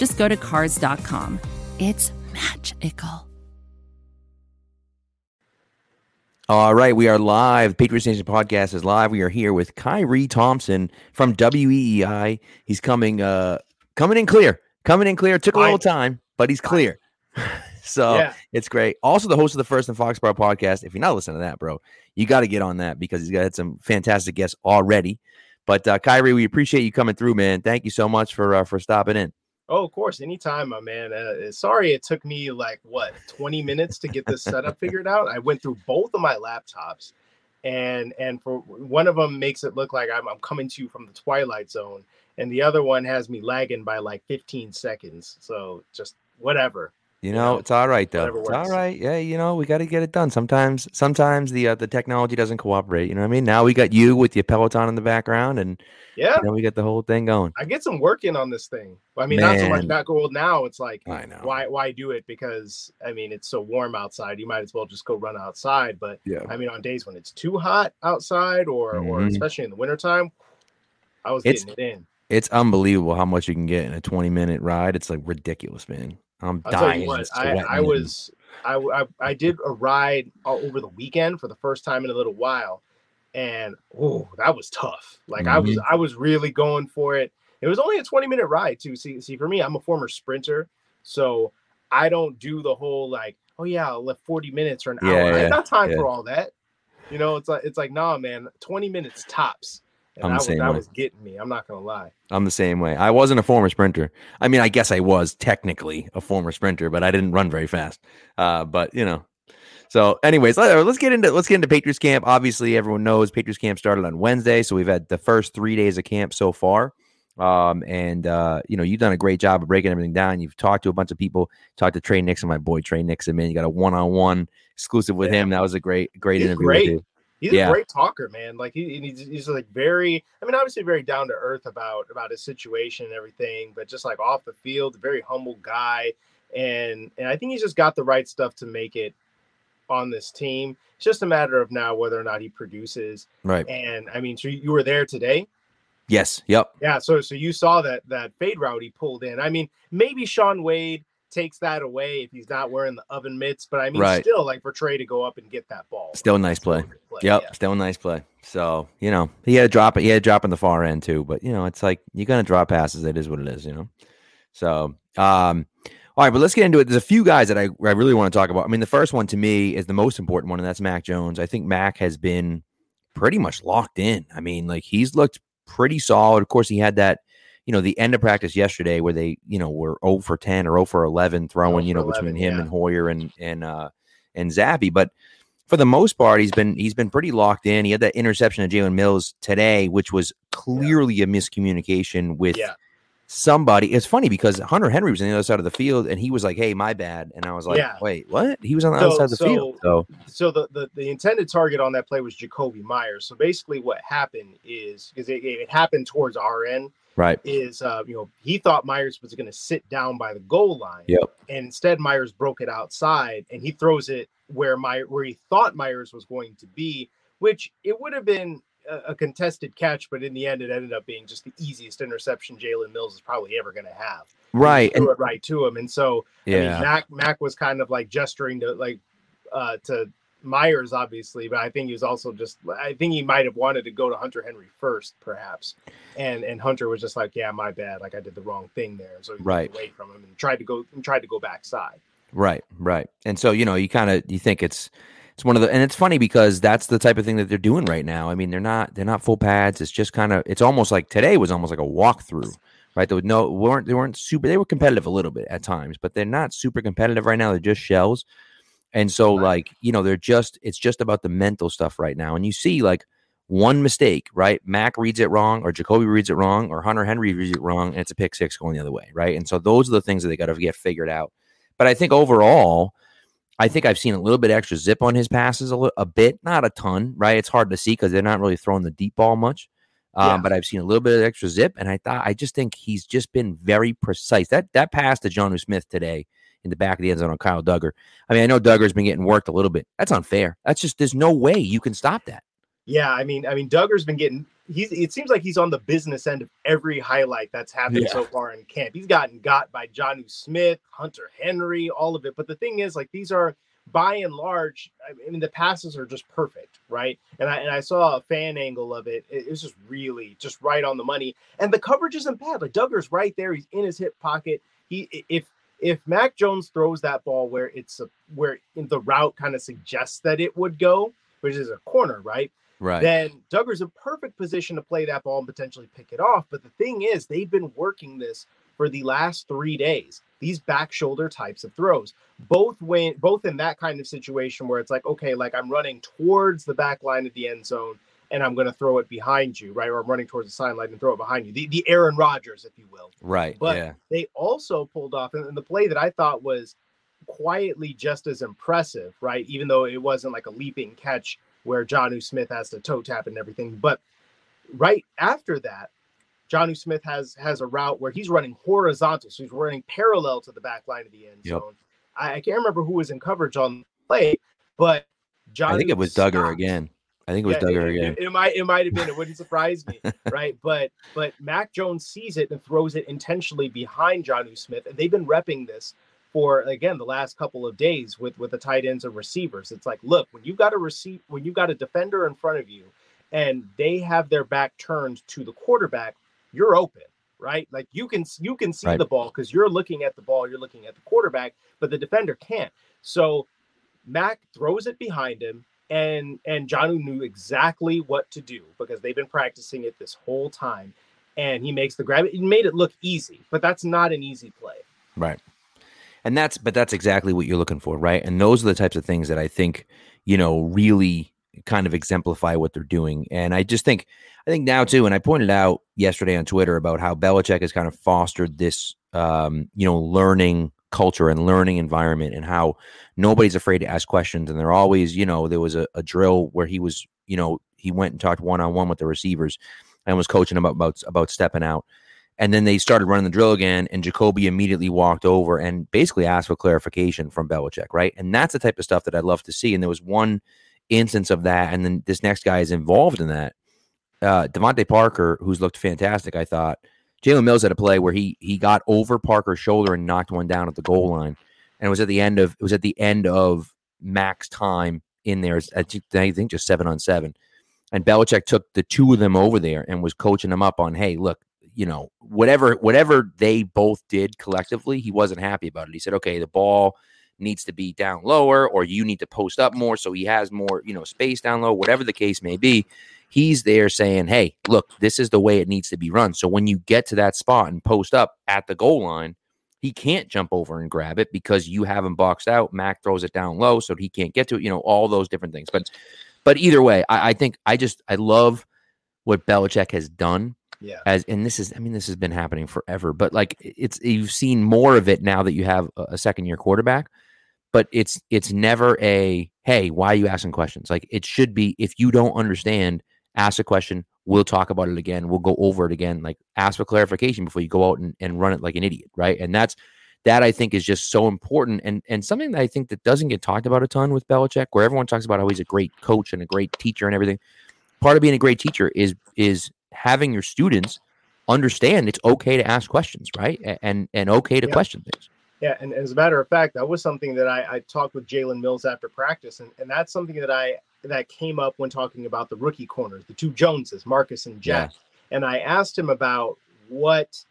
just go to Cars.com. It's magical. All right, we are live. Patriot Nation podcast is live. We are here with Khari Thompson from WEEI. He's coming, uh, coming in clear, coming in clear. Took a little time, but he's clear. so Yeah. it's great. Also, the host of the First and Foxborough podcast. If you're not listening to that, bro, you got to get on that because he's got some fantastic guests already. But uh, Khari, we appreciate you coming through, man. Thank you so much for uh, for stopping in. Oh, of course, anytime, my man. Uh, sorry, it took me like what 20 minutes to get this setup figured out. I went through both of my laptops, and and for one of them makes it look like I'm, I'm coming to you from the twilight zone, and the other one has me lagging by like 15 seconds. So just whatever. You know, know, it's all right though. It's all right. Yeah, you know, we got to get it done. Sometimes, sometimes the uh, the technology doesn't cooperate. You know what I mean? Now we got you with your Peloton in the background, and Yeah, you know, we got the whole thing going. I get some work in on this thing. I mean, not so much Man. not gold now. It's like I know. why why do it? Because I mean, it's so warm outside. You might as well just go run outside. But Yeah. I mean, on days when it's too hot outside, or or Mhm. especially in the wintertime, I was It's- getting it in. It's unbelievable how much you can get in a 20 minute ride. It's like ridiculous, man. I'm I'll tell dying. you what, I, I was I, I I did a ride all over the weekend for the first time in a little while, and oh, that was tough. Like I was Mm-hmm. I was really going for it. It was only a 20 minute ride too. See, see, for me, I'm a former sprinter, so I don't do the whole like, oh yeah, I'll let 40 minutes or an Yeah, hour. I yeah, ain't got time yeah. for all that. You know, it's like it's like, nah, man, 20 minutes tops. And I'm the was same that way. was getting me. I'm not gonna lie. I'm the same way. I wasn't a former sprinter. I mean, I guess I was technically a former sprinter, but I didn't run very fast. Uh, but you know. So, anyways, let, let's get into let's get into Patriots camp. Obviously, everyone knows Patriots camp started on Wednesday, so we've had the first three days of camp so far. Um, and uh, you know, you've done a great job of breaking everything down. You've talked to a bunch of people. Talked to Tre Nixon, my boy Tre Nixon. Man, you got a one-on-one exclusive with Yeah. him. That was a great, great He's interview. great. He's Yeah. a great talker, man. Like he, he's, he's like very, I mean, obviously very down to earth about about his situation and everything, but just like off the field, very humble guy, and and I think he's just got the right stuff to make it on this team. It's just a matter of now whether or not he produces. Right. And I mean, so you were there today, Yes. Yep. yeah. So so you saw that that fade route he pulled in. I mean, maybe Shaun Wade takes that away if he's not wearing the oven mitts, but I mean, Right. still like for Tre to go up and get that ball, Still a nice play. play, Yep, yeah. still a nice play. So you know he had a drop. He had a drop in the far end too. But you know it's like you're gonna drop passes. It is what it is. You know. So um, all right, but let's get into it. There's a few guys that I I really want to talk about. I mean, the first one to me is the most important one, and that's Mac Jones. I think Mac has been pretty much locked in. I mean, like he's looked pretty solid. Of course, he had that. You know, the end of practice yesterday where they, you know, were 0 for 10 or 0 for 11 throwing, 0 you know, for between him yeah. and Hoyer and, and, uh, and Zappe. But for the most part, he's been he's been pretty locked in. He had that interception of Jalen Mills today, which was clearly a miscommunication with Yeah. somebody. It's funny because Hunter Henry was on the other side of the field and he was like, Hey, my bad. And I was like, Yeah. Wait, what? He was on the So- other side of the field. So so the, the the intended target on that play was Jakobi Meyers. So basically, what happened is because it, it happened towards our end right. is uh, you know he thought Meyers was going to sit down by the goal line, Yep. and instead Meyers broke it outside and he throws it where my where he thought Meyers was going to be, which it would have been a, a contested catch, but in the end it ended up being just the easiest interception Jalen Mills is probably ever going to have. Right. threw And it right to him, and so I mean, yeah. Mac Mac was kind of like gesturing to like uh to Meyers, obviously, but I think he was also just I think he might have wanted to go to Hunter Henry first, perhaps. And and Hunter was just like, Yeah, my bad. Like I did the wrong thing there. So he Right. away from him and tried to go and tried to go backside. Right, right. And so, you know, you kind of you think it's it's one of the and it's funny because that's the type of thing that they're doing right now. I mean, they're not they're not full pads. It's just kind of it's almost like today was almost like a walkthrough. Right. There was no weren't they weren't super they were competitive a little bit at times, but they're not super competitive right now. They're just shells. And so like, you know, they're just it's just about the mental stuff right now. And you see like one mistake, right? Mac reads it wrong, or Jakobi reads it wrong, or Hunter Henry reads it wrong, and it's a pick six going the other way, right? And so those are the things that they got to get figured out. But I think overall, I think I've seen a little bit extra zip on his passes, a, little, a bit, not a ton, right? It's hard to see because they're not really throwing the deep ball much. Um, yeah. But I've seen a little bit of extra zip, and I thought I just think he's just been very precise. That that pass to Jonnu Smith today in the back of the end zone on Kyle Dugger. I mean, I know Dugger's been getting worked a little bit. That's unfair. That's just there's no way you can stop that. Yeah, I mean, I mean, Dugger's been getting. He's. It seems like he's on the business end of every highlight that's happened yeah. so far in camp. He's gotten got by Jonnu Smith, Hunter Henry, all of it. But the thing is, like, these are by and large, I mean, the passes are just perfect, right? And I and I saw a fan angle of it. It, was just really just right on the money. And the coverage isn't bad. Like Dugger's right there. He's in his hip pocket. He if if Mac Jones throws that ball where it's a, where the route kind of suggests that it would go, which is a corner, right? Right. Then Dugger's in perfect position to play that ball and potentially pick it off. But the thing is, they've been working this for the last three days these back shoulder types of throws both when both in that kind of situation where it's like okay like i'm running towards the back line of the end zone and i'm going to throw it behind you right or i'm running towards the sideline and throw it behind you the, the aaron rodgers if you will right but yeah. they also pulled off and the play that i thought was quietly just as impressive right even though it wasn't like a leaping catch where Jonnu Smith has to toe tap and everything but right after that Jonnu Smith has has a route where he's running horizontal, so he's running parallel to the back line of the end yep. zone. I, I, can't remember who was in coverage on the play, but John. I think it was. Dugger again. I think it was yeah, again. It, it, might it might have been. It wouldn't surprise me, right? But but Mac Jones sees it and throws it intentionally behind Jonnu Smith, and they've been repping this for again the last couple of days with with the tight ends and receivers. It's like, look, when you've got a receive when you've got a defender in front of you, and they have their back turned to the quarterback you're open, right? Like you can you can see right. the ball because you're looking at the ball, you're looking at the quarterback, but the defender can't. So Mac throws it behind him, and and Jonnu knew exactly what to do because they've been practicing it this whole time. And he makes the grab. He made it look easy, but that's not an easy play. Right. And that's but that's exactly what you're looking for, right? And those are the types of things that I think, you know, really kind of exemplify what they're doing. And I just think, I think now too, and I pointed out yesterday on Twitter about how Belichick has kind of fostered this, um, you know, learning culture and learning environment, and how nobody's afraid to ask questions. And they're always, you know, there was a, a drill where he was, you know, he went and talked one on one with the receivers and was coaching about, about about stepping out. And then they started running the drill again, and Jakobi immediately walked over and basically asked for clarification from Belichick, right? And that's the type of stuff that I'd love to see. And there was one instance of that, and then this next guy is involved in that. Uh, DeVante Parker, who's looked fantastic, I thought. Jalen Mills had a play where he he got over Parker's shoulder and knocked one down at the goal line, and it was at the end of it was at the end of max time in there. I think just seven on seven, and Belichick took the two of them over there and was coaching them up on, hey, look, you know, whatever whatever they both did collectively, he wasn't happy about it. He said, okay, the ball needs to be down lower or you need to post up more so he has more, you know, space down low, whatever the case may be. He's there saying, "Hey, look, this is the way it needs to be run." So when you get to that spot and post up at the goal line, he can't jump over and grab it because you have him boxed out. Mac throws it down low, so he can't get to it. You know, all those different things. But, but either way, I, I think I just I love what Belichick has done. Yeah. As and this is, I mean, this has been happening forever, but like it's you've seen more of it now that you have a second year quarterback but it's it's never a hey why are you asking questions like it should be if you don't understand ask a question we'll talk about it again we'll go over it again like ask for clarification before you go out and, and run it like an idiot right? And that's that i think is just so important and and something that i think that doesn't get talked about a ton with Belichick where everyone talks about how he's a great coach and a great teacher and everything part of being a great teacher is is having your students understand it's okay to ask questions right? And and okay to yeah. question things. Yeah, and as a matter of fact, that was something that I, I talked with Jalen Mills after practice, and, and that's something that I that came up when talking about the rookie corners, the two Joneses, Marcus and Jack. Yeah. And I asked him about what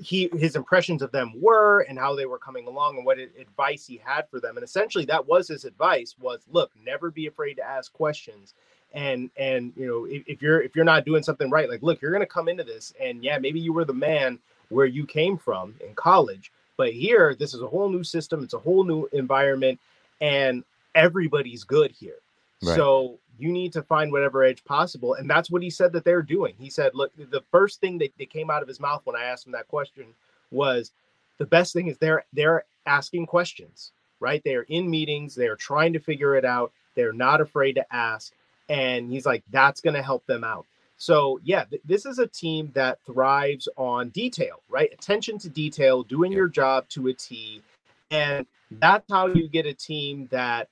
he his impressions of them were and how they were coming along and what advice he had for them. And essentially that was his advice was look, never be afraid to ask questions. And and you know, if, if you're if you're not doing something right, like look, you're gonna come into this and yeah, maybe you were the man where you came from in college but here, this is a whole new system. It's a whole new environment, and everybody's good here. Right. So you need to find whatever edge possible. And that's what he said that they're doing. He said, look, the first thing that, that came out of his mouth when I asked him that question was the best thing is they're they're asking questions, right? They're in meetings, they're trying to figure it out, they're not afraid to ask. And he's like, that's gonna help them out. So yeah, th- this is a team that thrives on detail, right? Attention to detail, doing your job to a T. And that's how you get a team that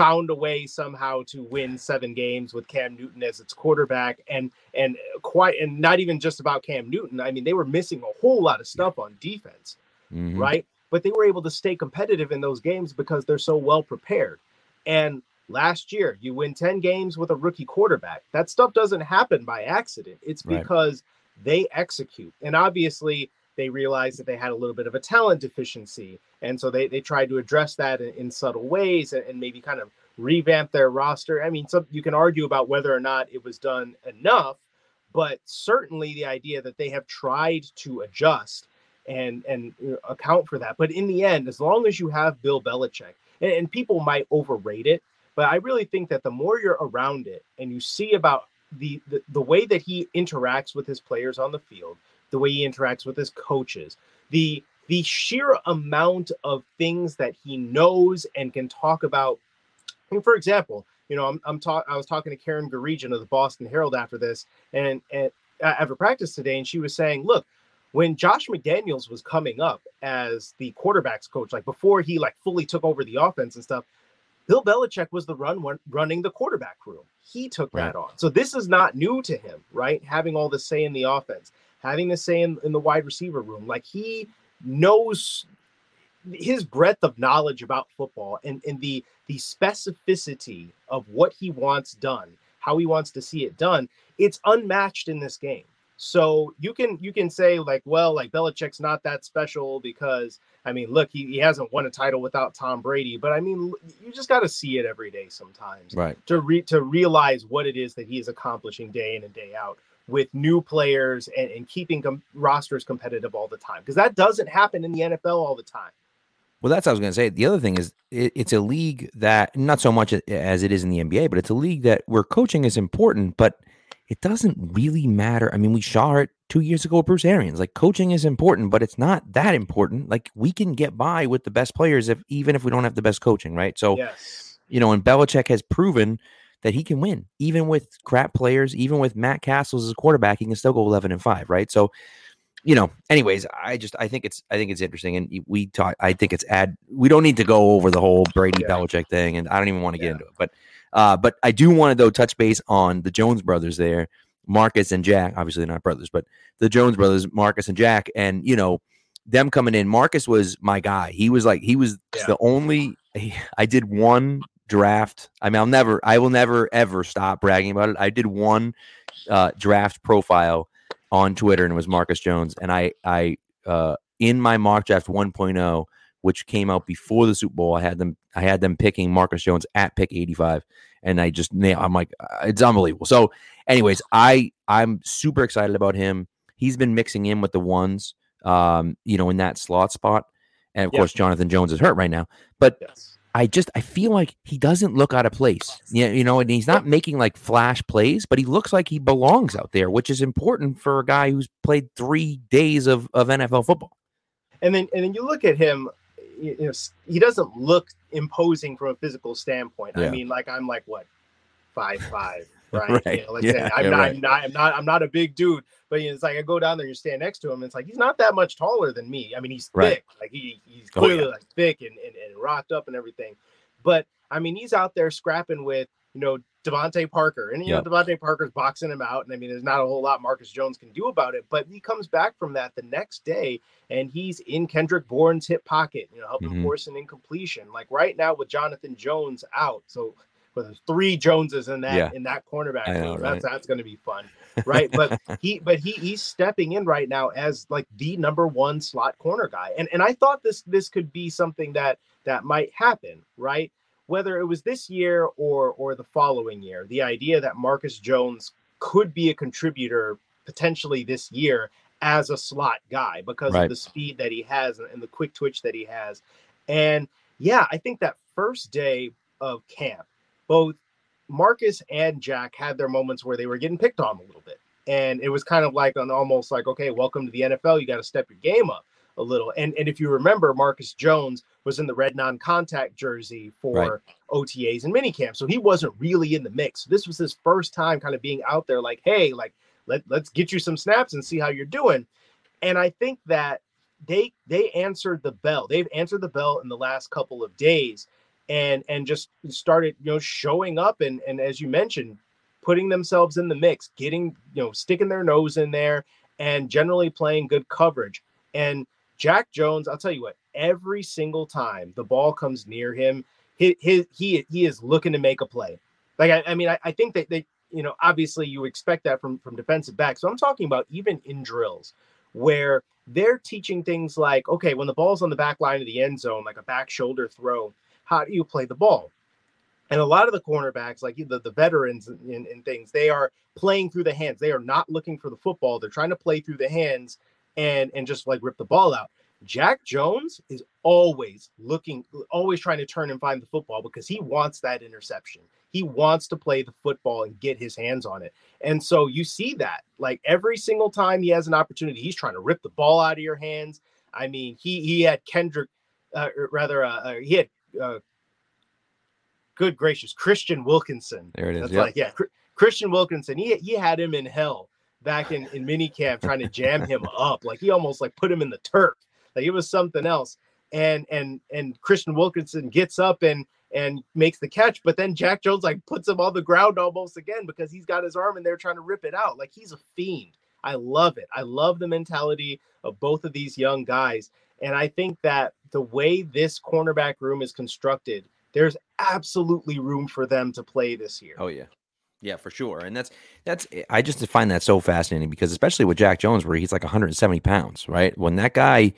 found a way somehow to win seven games with Cam Newton as its quarterback and and quite and not even just about Cam Newton. I mean, they were missing a whole lot of stuff on defense, mm-hmm. right? But they were able to stay competitive in those games because they're so well prepared. And last year, you win 10 games with a rookie quarterback. That stuff doesn't happen by accident. It's because right. they execute. And obviously, they realized that they had a little bit of a talent deficiency. And so they, they tried to address that in, in subtle ways and, and, maybe kind of revamp their roster. I mean, some you can argue about whether or not it was done enough, but certainly the idea that they have tried to adjust and and uh, account for that. But in the end, as long as you have Bill Belichick, and, and people might overrate it, but I really think that the more you're around it and you see about the, the the way that he interacts with his players on the field, the way he interacts with his coaches, the the sheer amount of things that he knows and can talk about. And for example, you know, I'm, I'm talking. I was talking to Karen Guregian of the Boston Herald after this, and and after practice today, and she was saying, "Look, when Josh McDaniels was coming up as the quarterbacks coach, like before he like fully took over the offense and stuff, Bill Belichick was the run one, running the quarterback room. He took right. that on. So this is not new to him, right? Having all the say in the offense having the say in, in the wide receiver room. Like he knows his breadth of knowledge about football and, and the the specificity of what he wants done, how he wants to see it done, it's unmatched in this game. So you can you can say like, well, like Belichick's not that special because I mean, look, he, he hasn't won a title without Tom Brady, but I mean, you just got to see it every day sometimes, right? To re- to realize what it is that he is accomplishing day in and day out with new players and, and keeping com- rosters competitive all the time because that doesn't happen in the NFL all the time. Well, that's what I was going to say. The other thing is, it, it's a league that not so much as it is in the NBA, but it's a league that where coaching is important, but it doesn't really matter. I mean, we saw it two years ago with Bruce Arians. Like coaching is important, but it's not that important. Like we can get by with the best players if even if we don't have the best coaching, right? So, yes. you know, and Belichick has proven that he can win, even with crap players, even with Matt Cassel as a quarterback, he can still go 11 and 5, right? So, you know, anyways, I just I think it's I think it's interesting, and we talk. I think it's ad. We don't need to go over the whole Brady yeah. Belichick thing, and I don't even want to get yeah. into it. But, uh, but I do want to though touch base on the Jones brothers there, Marcus and Jack. Obviously, not brothers, but the Jones brothers, Marcus and Jack, and you know, them coming in. Marcus was my guy. He was like he was yeah. the only. I did one draft. I mean, I'll never, I will never ever stop bragging about it. I did one uh, draft profile on Twitter, and it was Marcus Jones, and I, I, uh, in my mock draft 1.0, which came out before the Super Bowl, I had them, I had them picking Marcus Jones at pick 85, and I just, I'm like, uh, it's unbelievable. So, anyways, I, I'm super excited about him. He's been mixing in with the ones, um, you know, in that slot spot. And of course, Jonathan Jones is hurt right now. But yes. I just I feel like he doesn't look out of place. Yeah, you know, and he's not making like flash plays, but he looks like he belongs out there, which is important for a guy who's played three days of, of NFL football. And then and then you look at him, you know, he doesn't look imposing from a physical standpoint. Yeah. I mean, like I'm like what five five, right? right. You know, let's yeah, say I'm, yeah, not, right. I'm not I'm not I'm not a big dude, but you know, it's like I go down there, and you stand next to him, And it's like he's not that much taller than me. I mean, he's right. thick, like he, he's clearly oh, yeah. like thick and, and, and rocked up and everything. But I mean, he's out there scrapping with you know DeVante Parker, and you know DeVante Parker's boxing him out, and I mean, there's not a whole lot Marcus Jones can do about it. But he comes back from that the next day, and he's in Kendrick Bourne's hip pocket, you know, helping mm-hmm. force an incompletion. Like right now with Jonathan Jones out, so with there's three Joneses in that yeah. in that cornerback know. Right? That's that's going to be fun, right? but he but he he's stepping in right now as like the number one slot corner guy, and and I thought this this could be something that that might happen, right? Whether it was this year or or the following year, the idea that Marcus Jones could be a contributor potentially this year as a slot guy because right. of the speed that he has and, and the quick twitch that he has, and yeah, I think that first day of camp both Marcus and Jack had their moments where they were getting picked on a little bit. And it was kind of like an almost like, okay, welcome to the NFL. You got to step your game up a little. And and if you remember, Marcus Jones was in the red non-contact jersey for right. OTAs and minicamp. So he wasn't really in the mix. This was his first time kind of being out there like, hey, like let, let's get you some snaps and see how you're doing. And I think that they they answered the bell. They've answered the bell in the last couple of days and and just started, you know, showing up and and as you mentioned, putting themselves in the mix, getting, you know, sticking their nose in there and generally playing good coverage. And Jack Jones, I'll tell you what, every single time the ball comes near him, he he he, he is looking to make a play. Like I, I mean, I, I think that they, you know, obviously you expect that from from defensive backs. So I'm talking about even in drills where they're teaching things like, okay, when the ball's on the back line of the end zone, like a back shoulder throw, how do you play the ball? And a lot of the cornerbacks, like the, the veterans and, and things, they are playing through the hands. They are not looking for the football. They're trying to play through the hands and and just like rip the ball out. Jack Jones is always looking, always trying to turn and find the football because he wants that interception. He wants to play the football and get his hands on it. And so you see that like every single time he has an opportunity, he's trying to rip the ball out of your hands. I mean, he he had Kendrick, uh, rather, uh, uh, he had uh, good gracious Kristian Wilkerson. There it is. That's yep. like yeah, Kristian Wilkerson. He he had him in hell back in, in minicamp trying to jam him up. Like he almost like put him in the turf. Like it was something else. And and and Kristian Wilkerson gets up and and makes the catch, but then Jack Jones like puts him on the ground almost again because he's got his arm in there trying to rip it out. Like he's a fiend. I love it. I love the mentality of both of these young guys. And I think that the way this cornerback room is constructed, there's absolutely room for them to play this year. Oh yeah. Yeah, for sure. And that's that's I just find that so fascinating because especially with Jack Jones, where he's like 170 pounds, right? When that guy,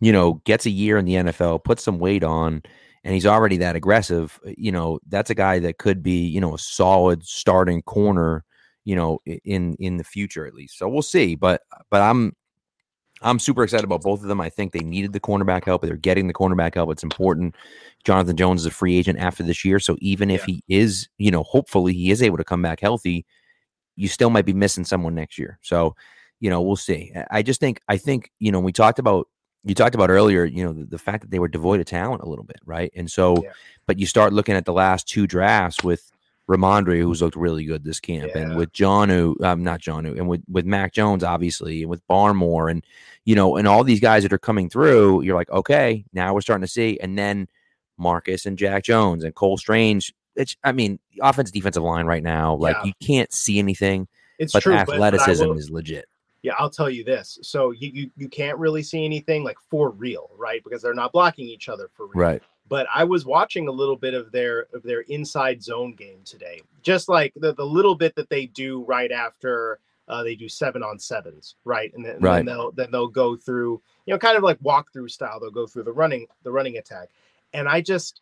you know, gets a year in the NFL, puts some weight on, and he's already that aggressive, you know, that's a guy that could be, you know, a solid starting corner, you know, in in the future at least. So we'll see. But but I'm I'm super excited about both of them. I think they needed the cornerback help. They're getting the cornerback help. It's important. Jonathan Jones is a free agent after this year. So even if he is, you know, hopefully he is able to come back healthy, you still might be missing someone next year. So, you know, we'll see. I just think, I think, you know, we talked about, you talked about earlier, you know, the, the fact that they were devoid of talent a little bit, right? And so, yeah. but you start looking at the last two drafts with Rhamondre, who's looked really good this camp, yeah. and with Jonnu, um, not John, who, and with with Mac Jones, obviously, and with Barmore, and you know, and all these guys that are coming through, you're like, okay, now we're starting to see, and then Marcus and Jack Jones and Cole Strange. It's, I mean, offense defensive line right now, like yeah. you can't see anything. It's but true, athleticism but will, is legit. Yeah, I'll tell you this. So you, you you can't really see anything like for real, right? Because they're not blocking each other for real. Right but I was watching a little bit of their of their inside zone game today, just like the, the little bit that they do right after uh, they do seven on sevens, right? And, then, right. then they'll then they'll go through, you know, kind of like walkthrough style. They'll go through the running the running attack, and I just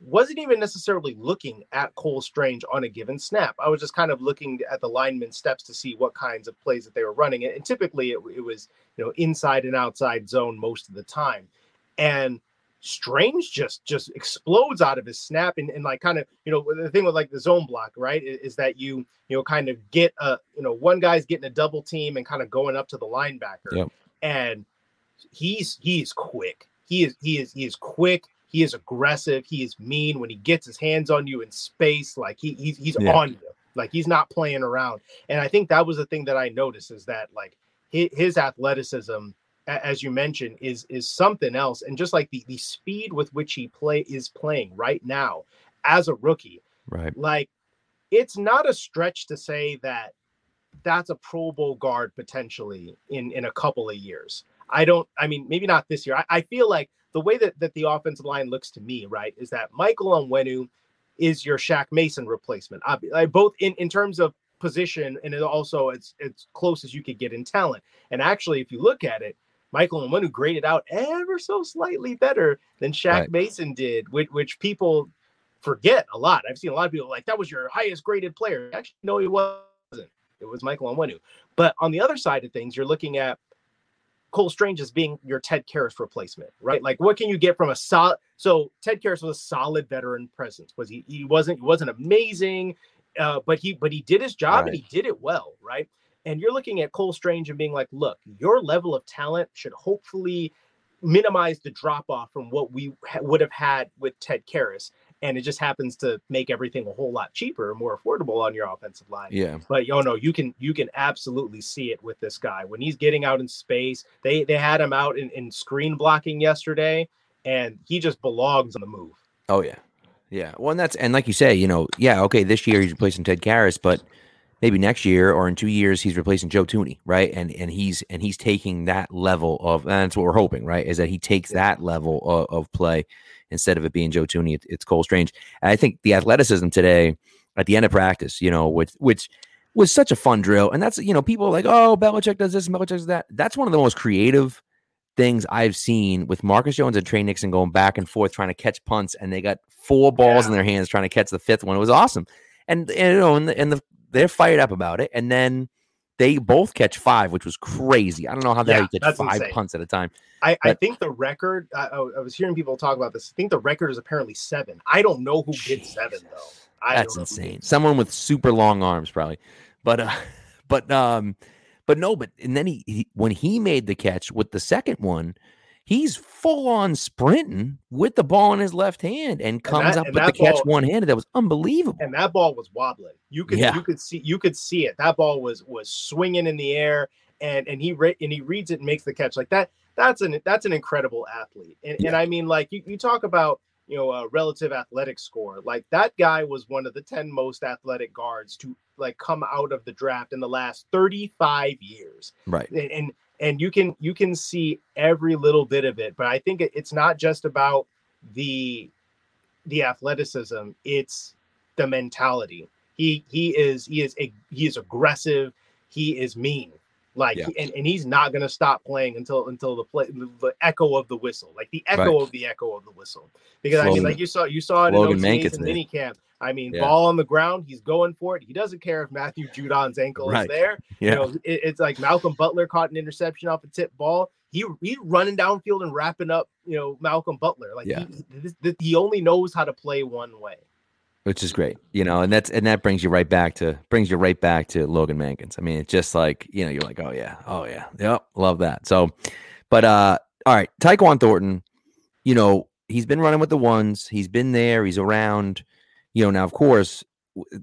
wasn't even necessarily looking at Cole Strange on a given snap. I was just kind of looking at the lineman steps to see what kinds of plays that they were running, and typically it, it was you know inside and outside zone most of the time, and Strange just just explodes out of his snap and, and like kind of you know the thing with like the zone block right is, is, that you you know kind of get a you know one guy's getting a double team and kind of going up to the linebacker. Yep. and he's he's quick. He is he is he is quick. He is aggressive. He is mean. When he gets his hands on you in space like he he's, he's yeah. on you. Like he's not playing around. And I think that was the thing that I noticed is that like his, his athleticism as you mentioned, is is something else. And just like the the speed with which he play is playing right now as a rookie, right? Like it's not a stretch to say that that's a Pro Bowl guard potentially in in a couple of years. I don't. I mean, maybe not this year. I, I feel like the way that that the offensive line looks to me, right, is that Michael Onwenu is your Shaq Mason replacement. I, I, both in in terms of position and it also it's it's close as you could get in talent. And actually, if you look at it, Michael Onwenu graded out ever so slightly better than Shaq right. Mason did, which, which people forget a lot. I've seen a lot of people like that was your highest graded player. Actually, no, he wasn't. It was Michael Onwenu. But on the other side of things, you're looking at Cole Strange as being your Ted Karras replacement, right? Like, what can you get from a solid? So Ted Karras was a solid veteran presence. Was he? He wasn't. He wasn't amazing uh, but he but he did his job Right. and he did it well, right? And you're looking at Cole Strange and being like, look, your level of talent should hopefully minimize the drop off from what we ha- would have had with Ted Karras. And it just happens to make everything a whole lot cheaper and more affordable on your offensive line. Yeah. But oh no, you can you can absolutely see it with this guy when he's getting out in space. They they had him out in, in screen blocking yesterday, and he just belongs on the move. Oh yeah, yeah. Well, and that's and like you say, you know, yeah, okay, this year he's replacing Ted Karras, but maybe next year or in two years he's replacing Joe Thuney, right? And and he's and he's taking that level of and that's what we're hoping, right? Is that he takes that level of, of play instead of it being Joe Thuney, it, it's Cole Strange. And I think the athleticism today at the end of practice, you know, which which was such a fun drill, and that's you know people are like, oh, Belichick does this, and Belichick does that. That's one of the most creative things I've seen with Marcus Jones and Tre Nixon going back and forth trying to catch punts, and they got four balls in their hands trying to catch the fifth one. It was awesome, and, and you know, and, the, and the, they're fired up about it. And then they both catch five, which was crazy. I don't know how the hell Yeah, catch five insane. punts at a time. I, I think the record. I, I was hearing people talk about this. I think the record is apparently seven. I don't know who did seven though. I That's don't know who insane. Someone with super long arms, probably. But uh, but um, but no, but and then he, he when he made the catch with the second one, he's full on sprinting with the ball in his left hand and comes that- up and with the that catch one handed. That was unbelievable. and that ball was wobbling. You could Yeah. you could see you could see it. That ball was was swinging in the air, and and he re- and he reads it and makes the catch like that. That's an that's an incredible athlete. And and I mean like you, you talk about you know a relative athletic score like that guy was one of the 10 most athletic guards to like come out of the draft in the last 35 years Right. and and, and you can you can see every little bit of it but i think it's not just about the the athleticism it's the mentality he he is he is a, he is aggressive he is mean like Yeah. and, and he's not going to stop playing until until the play the, the echo of the whistle like the echo Right. of the echo of the whistle because i mean like you saw you saw it Logan in OTAs and there. I mean Yeah. ball on the ground he's going for it he doesn't care if matthew judon's ankle Right. is there Yeah. you know, it, it's like Malcolm Butler caught an interception off a tip ball. He he's running downfield and wrapping up, you know, Malcolm Butler. Like Yeah. he, he, he only knows how to play one way. which is great, you know, and that's and that brings you right back to brings you right back to Logan Mankins. I mean, it's just like you know, you're like, oh yeah, oh yeah, yep, love that. So, but uh, all right, Tyquan Thornton, you know, he's been running with the ones, he's been there, he's around, you know. Now, of course,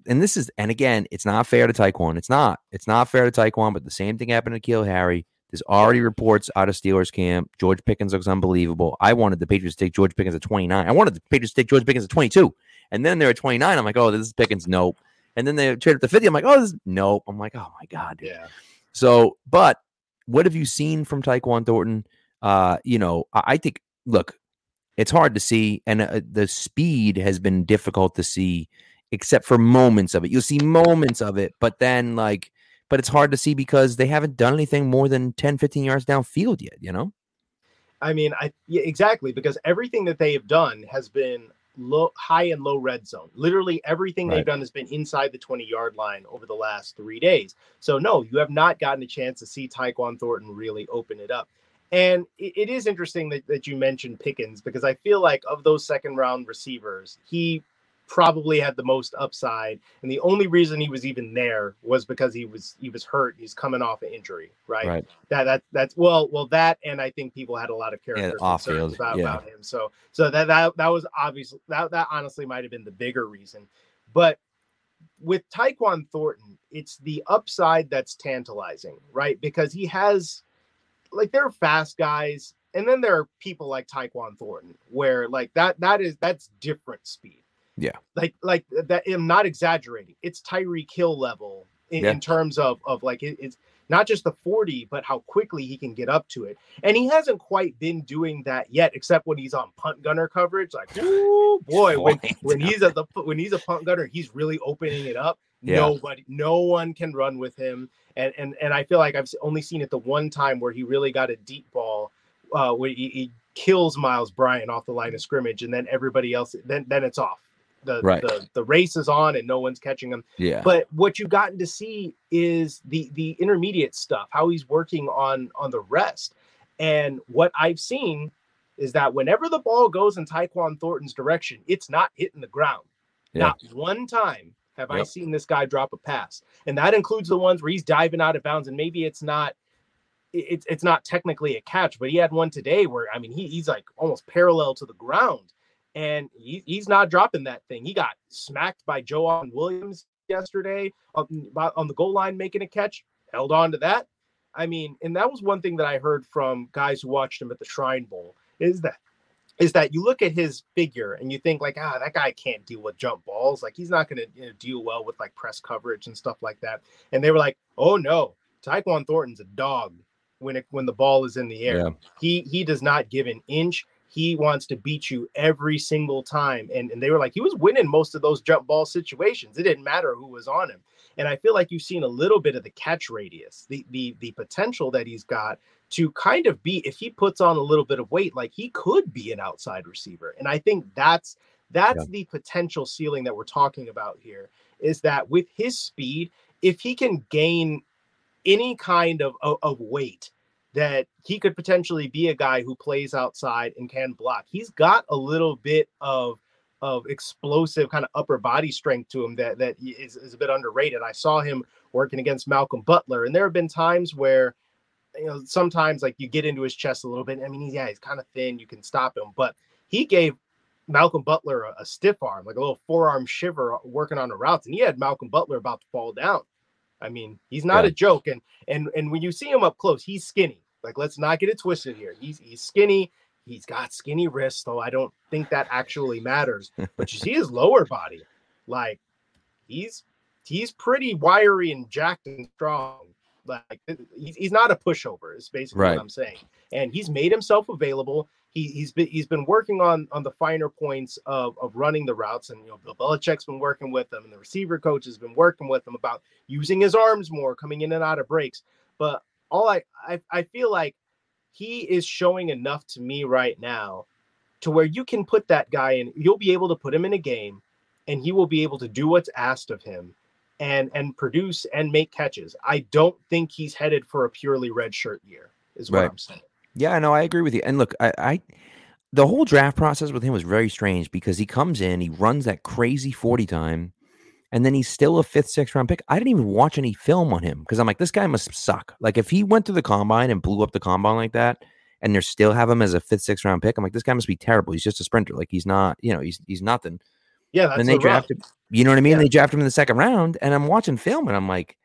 and this is, and again, it's not fair to Tyquan. It's not, it's not fair to Tyquan. But the same thing happened to N'Keal Harry. There's already reports out of Steelers camp. George Pickens looks unbelievable. I wanted the Patriots to take George Pickens at 29. I wanted the Patriots to take George Pickens at 22. And then they're at 29. I'm like, oh, this is Pickens. Nope. And then they trade up to 50. I'm like, oh, this is nope. I'm like, oh my God. Dude. Yeah. So, but what have you seen from Tyquan Thornton? Uh, you know, I, I think, look, it's hard to see, and uh, the speed has been difficult to see, except for moments of it. You'll see moments of it, but then, like, but it's hard to see because they haven't done anything more than 10, 15 yards downfield yet, you know? I mean, I yeah, exactly because everything that they have done has been low, high and low red zone. Literally everything Right. they've done has been inside the 20 yard line over the last three days. So no, you have not gotten a chance to see Tyquan Thornton really open it up. And it, is interesting that, that you mentioned Pickens because I feel like of those second round receivers, he probably had the most upside and the only reason he was even there was because he was he was hurt he's coming off an injury right, Right. that that that's well well that and i think people had a lot of character off concerns about, yeah. about him so so that that, that was obviously that that honestly might have been the bigger reason but with Tyquan Thornton, it's the upside that's tantalizing, right? Because he has like there are fast guys, and then there are people like Tyquan Thornton, where like that that is that's different speed. Yeah. Like like that I'm not exaggerating. It's Tyreek Hill level in, Yeah. in terms of of like it, it's not just the 40, but how quickly he can get up to it. And he hasn't quite been doing that yet, except when he's on punt gunner coverage. Like, oh boy, when, when he's at the when he's a punt gunner, he's really opening it up. Yeah. Nobody, no one can run with him. And and and I feel like I've only seen it the one time where he really got a deep ball, uh, where he, he kills Myles Bryant off the line of scrimmage, and then everybody else, then then it's off. The, Right. the the race is on and no one's catching him. Yeah. But what you've gotten to see is the the intermediate stuff, how he's working on on the rest. And what I've seen is that whenever the ball goes in Tyquan Thornton's direction, it's not hitting the ground. Yeah. Not one time have yep. I seen this guy drop a pass? And that includes the ones where he's diving out of bounds and maybe it's not it's it's not technically a catch, but he had one today where I mean he, he's like almost parallel to the ground, and he, he's not dropping that thing. He got smacked by Joejuan Williams yesterday on, on the goal line making a catch, held on to that. I mean, and that was one thing that I heard from guys who watched him at the Shrine Bowl is that is that you look at his figure and you think like ah that guy can't deal with jump balls like he's not going to you know, deal well with like press coverage and stuff like that and they were like oh no Tyquan Thornton's a dog when it when the ball is in the air. Yeah. He he does not give an inch. He wants to beat you every single time. And, and they were like, he was winning most of those jump ball situations. It didn't matter who was on him. And I feel like you've seen a little bit of the catch radius, the the the potential that he's got to kind of be, if he puts on a little bit of weight, like he could be an outside receiver. And I think that's that's yeah. the potential ceiling that we're talking about here. Is that with his speed, if he can gain any kind of, of, of weight that he could potentially be a guy who plays outside and can block. He's got a little bit of of explosive kind of upper body strength to him that that is, is a bit underrated. I saw him working against Malcolm Butler, and there have been times where you know sometimes like you get into his chest a little bit. I mean, yeah, he's kind of thin, you can stop him, but he gave Malcolm Butler a, a stiff arm, like a little forearm shiver working on the routes, and he had Malcolm Butler about to fall down. I mean, he's not yeah. a joke. And and and when you see him up close, he's skinny. Like, let's not get it twisted here. He's he's skinny. He's got skinny wrists, though I don't think that actually matters. But you see his lower body, like he's he's pretty wiry and jacked and strong. Like he's, he's not a pushover. Is basically right. what I'm saying. And he's made himself available he, he's been he's been working on on the finer points of of running the routes, and you know Bill Belichick's been working with him, and the receiver coach has been working with him about using his arms more, coming in and out of breaks. But all I I, I feel like he is showing enough to me right now to where you can put that guy in, you'll be able to put him in a game, and he will be able to do what's asked of him and and produce and make catches. I don't think he's headed for a purely red shirt year, is what right. I'm saying. Yeah, no, I agree with you. And look, I, I the whole draft process with him was very strange because he comes in, he runs that crazy 40 time, and then he's still a fifth, sixth round pick. I didn't even watch any film on him because I'm like, this guy must suck. Like if he went to the combine and blew up the combine like that, and they still have him as a fifth, sixth round pick, I'm like, this guy must be terrible. He's just a sprinter. Like he's not, you know, he's he's nothing. Yeah, and they drafted, you know what I mean? Yeah. They drafted him in the second round, and I'm watching film, and I'm like,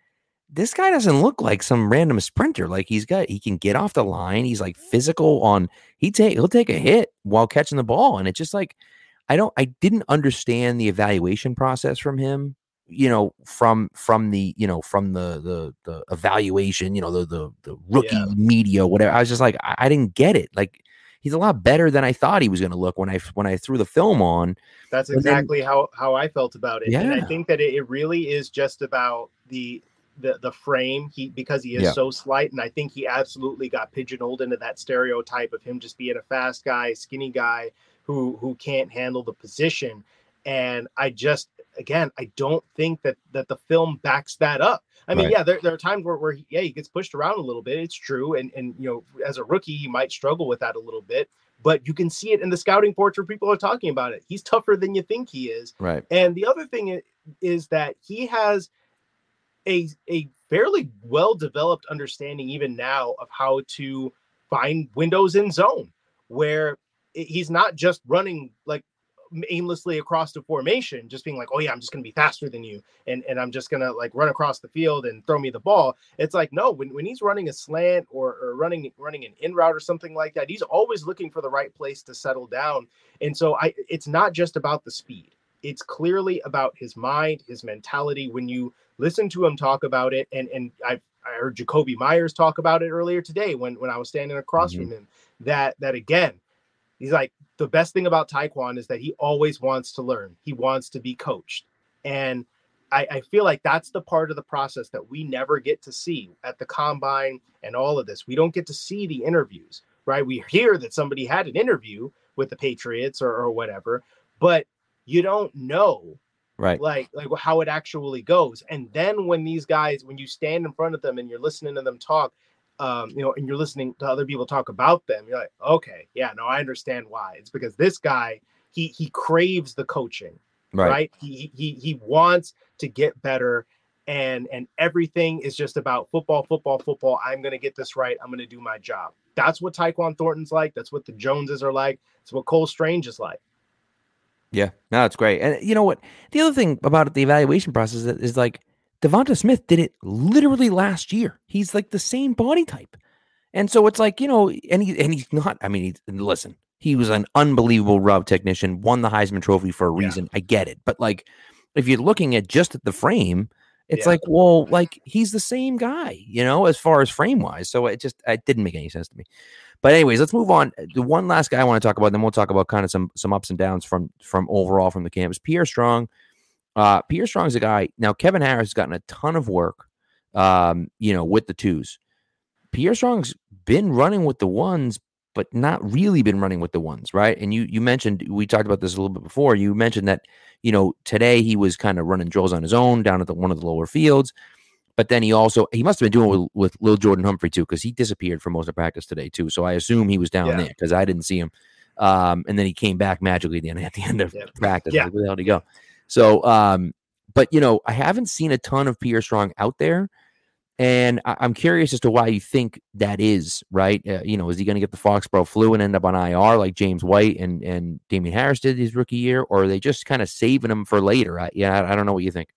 this guy doesn't look like some random sprinter. Like he's got he can get off the line. He's like physical on he take he'll take a hit while catching the ball. And it's just like I don't I didn't understand the evaluation process from him, you know, from from the, you know, from the the the evaluation, you know, the the the rookie yeah. media, whatever. I was just like, I, I didn't get it. Like he's a lot better than I thought he was going to look when I when I threw the film on. That's exactly then, how how I felt about it. Yeah. And I think that it, it really is just about the the the frame he because he is yeah. so slight and i think he absolutely got pigeonholed into that stereotype of him just being a fast guy skinny guy who who can't handle the position. And i just again i don't think that that the film backs that up. I mean right. yeah there, there are times where, where he, yeah he gets pushed around a little bit. It's true. And and you know as a rookie he might struggle with that a little bit but you can see it in the scouting reports where people are talking about it. He's tougher than you think he is. Right. And the other thing is that he has a a fairly well developed understanding even now of how to find windows in zone where he's not just running like aimlessly across the formation just being like oh yeah i'm just going to be faster than you and and i'm just going to like run across the field and throw me the ball. It's like no when, when he's running a slant or, or running running an in route or something like that he's always looking for the right place to settle down. And so i it's not just about the speed. It's clearly about his mind his mentality. When you listen to him talk about it. And and I I heard Jakobi Meyers talk about it earlier today when when I was standing across mm-hmm. from him. That that again, he's like the best thing about Tyquan is that he always wants to learn. He wants to be coached, and I, I feel like that's the part of the process that we never get to see at the combine and all of this. We don't get to see the interviews, right? We hear that somebody had an interview with the Patriots or, or whatever, but you don't know right like like how it actually goes and then when these guys when you stand in front of them and you're listening to them talk um you know and you're listening to other people talk about them you're like okay yeah no i understand why it's because this guy he he craves the coaching right? right? He, he he wants to get better and and everything is just about football, football, football. I'm gonna get this right. I'm gonna do my job. That's what Tyquan Thornton's like. That's what the Joneses are like. It's what Cole Strange is like. Yeah, no, it's great. And you know what? The other thing about the evaluation process is, is like Devonta Smith did it literally last year. He's like the same body type. And so it's like, you know, and he and he's not, I mean, he's, listen, he was an unbelievable rub technician, won the Heisman Trophy for a reason. Yeah. I get it. But like if you're looking at just at the frame, it's yeah. like, well, like he's the same guy, you know, as far as frame wise. So it just it didn't make any sense to me. But anyways, let's move on. The one last guy I want to talk about, then we'll talk about kind of some some ups and downs from from overall from the campus. Pierre Strong. Uh, Pierre Strong's a guy. Now Kevin Harris has gotten a ton of work, um, you know, with the twos. Pierre Strong's been running with the ones, but not really been running with the ones, right? And you you mentioned we talked about this a little bit before. You mentioned that you know today he was kind of running drills on his own down at the one of the lower fields, but then he also he must have been doing it with, with Lil Jordan Humphrey too because he disappeared for most of practice today too. So I assume he was down yeah. there because I didn't see him. Um, and then he came back magically at the end, at the end of yeah. practice. Yeah. Like, where the hell did he go? So, um, but you know, I haven't seen a ton of Pierre Strong out there. And I- am curious as to why you think that is, right? Uh, you know, is he going to get the Foxborough flu and end up on IR like James White and, and Damien Harris did his rookie year? Or are they just kind of saving him for later? I, yeah, I, I don't know what you think.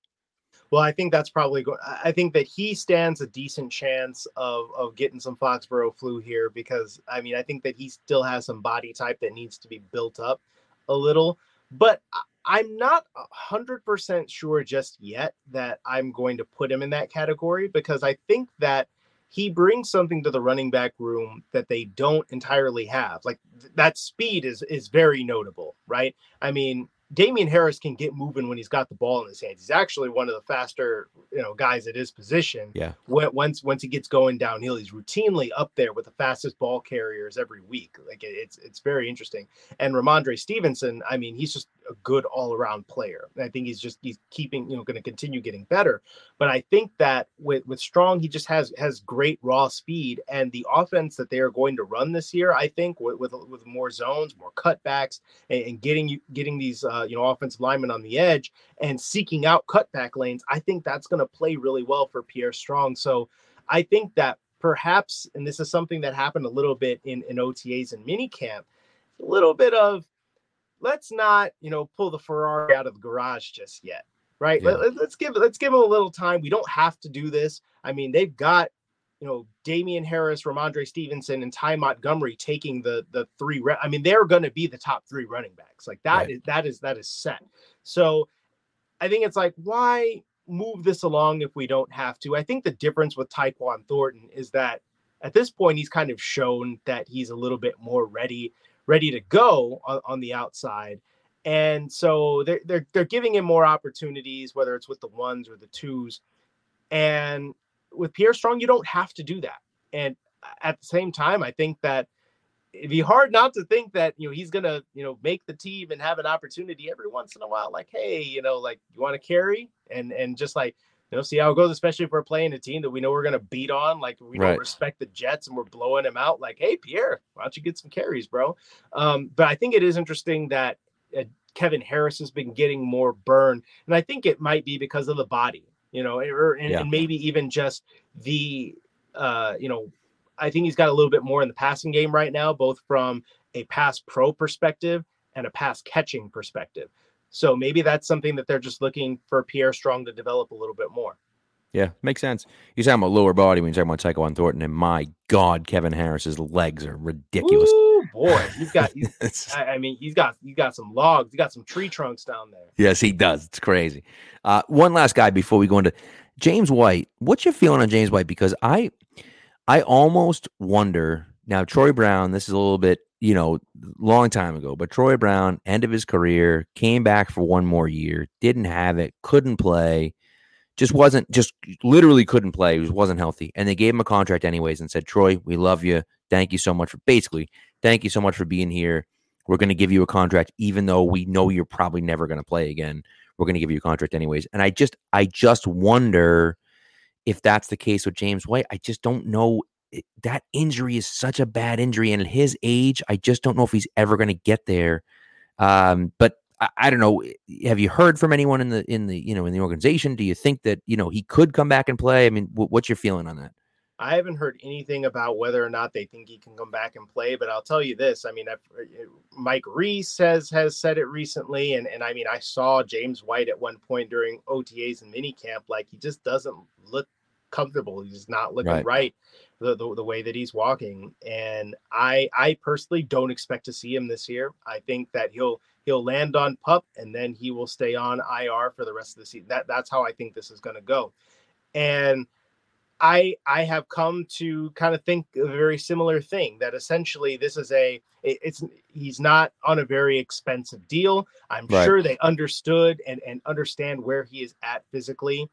Well, I think that's probably going. I think that he stands a decent chance of of getting some Foxborough flu here because I mean I think that he still has some body type that needs to be built up a little. But I'm not 100% sure just yet that I'm going to put him in that category because I think that he brings something to the running back room that they don't entirely have. Like th- that speed is is very notable, right? I mean, Damien Harris can get moving when he's got the ball in his hands. He's actually one of the faster, you know, guys at his position. Yeah. When, once once he gets going downhill, he's routinely up there with the fastest ball carriers every week. Like it's it's very interesting. And Rhamondre Stevenson, I mean, he's just a good all around player. I think he's just he's keeping you know going to continue getting better. But I think that with with Strong, he just has has great raw speed and the offense that they are going to run this year. I think with with, with more zones, more cutbacks, and, and getting you getting these. Uh, you know, offensive lineman on the edge and seeking out cutback lanes, I think that's going to play really well for Pierre Strong. So I think that perhaps, and this is something that happened a little bit in, in OTAs and minicamp, a little bit of let's not, you know, pull the Ferrari out of the garage just yet. Right. Yeah. Let, us give let's give them a little time. We don't have to do this. I mean, they've got you know, Damien Harris, Rhamondre Stevenson, and Ty Montgomery taking the the three. Re- I mean, they're going to be the top three running backs. Like that right. is that is that is set. So I think it's like why move this along if we don't have to. I think the difference with Tyquan Thornton is that at this point he's kind of shown that he's a little bit more ready ready to go on, on the outside. And so they're, they're they're giving him more opportunities, whether it's with the ones or the twos. And with Pierre Strong, you don't have to do that. And at the same time, I think that it'd be hard not to think that you know he's gonna you know make the team and have an opportunity every once in a while. Like, hey, you know, like you want to carry and and just like you know see how it goes, especially if we're playing a team that we know we're gonna beat on. Like we right. don't respect the Jets and we're blowing them out. Like, hey, Pierre, why don't you get some carries, bro? Um, but I think it is interesting that. Uh, Kevin Harris has been getting more burn, and I think it might be because of the body you know, or and, yeah. and maybe even just the uh, you know, I think he's got a little bit more in the passing game right now, both from a pass pro perspective and a pass catching perspective. So maybe that's something that they're just looking for Pierre Strong to develop a little bit more. Yeah, makes sense. You're talking about lower body when you're talking about Tyquan Thornton, and my God, Kevin Harris's legs are ridiculous. Ooh, boy, he's got. He's, I, I mean, he's got he's got some logs, you got some tree trunks down there. Yes, he does. It's crazy. Uh, one last guy before we go into James White. What's your feeling on James White? Because I, I almost wonder now. Troy Brown. This is a little bit, you know, long time ago, but Troy Brown, end of his career, came back for one more year, didn't have it, couldn't play just wasn't just literally couldn't play. He wasn't healthy, and they gave him a contract anyways and said, "Troy, we love you. Thank you so much for basically, thank you so much for being here. We're going to give you a contract, even though we know you're probably never going to play again. We're going to give you a contract anyways." And I just, I just wonder if that's the case with James White. I just don't know. That injury is such a bad injury, and at his age, I just don't know if he's ever going to get there. Um, but I, I, don't know. Have you heard from anyone in the in the you know in the organization? Do you think that you know he could come back and play? I mean, w- what's your feeling on that? I haven't heard anything about whether or not they think he can come back and play, but I'll tell you this. I mean, I've, uh, Mike Reiss has has said it recently, and and I mean, I saw James White at one point during OTAs and minicamp, like he just doesn't look comfortable. He's not looking right. right the, the, the way that he's walking, and I I personally don't expect to see him this year. I think that he'll he'll land on pup, and then he will stay on IR for the rest of the season. That that's how I think this is going to go, and I I have come to kind of think a very similar thing that essentially this is a it's he's not on a very expensive deal. I'm right. sure they understood and and understand where he is at physically,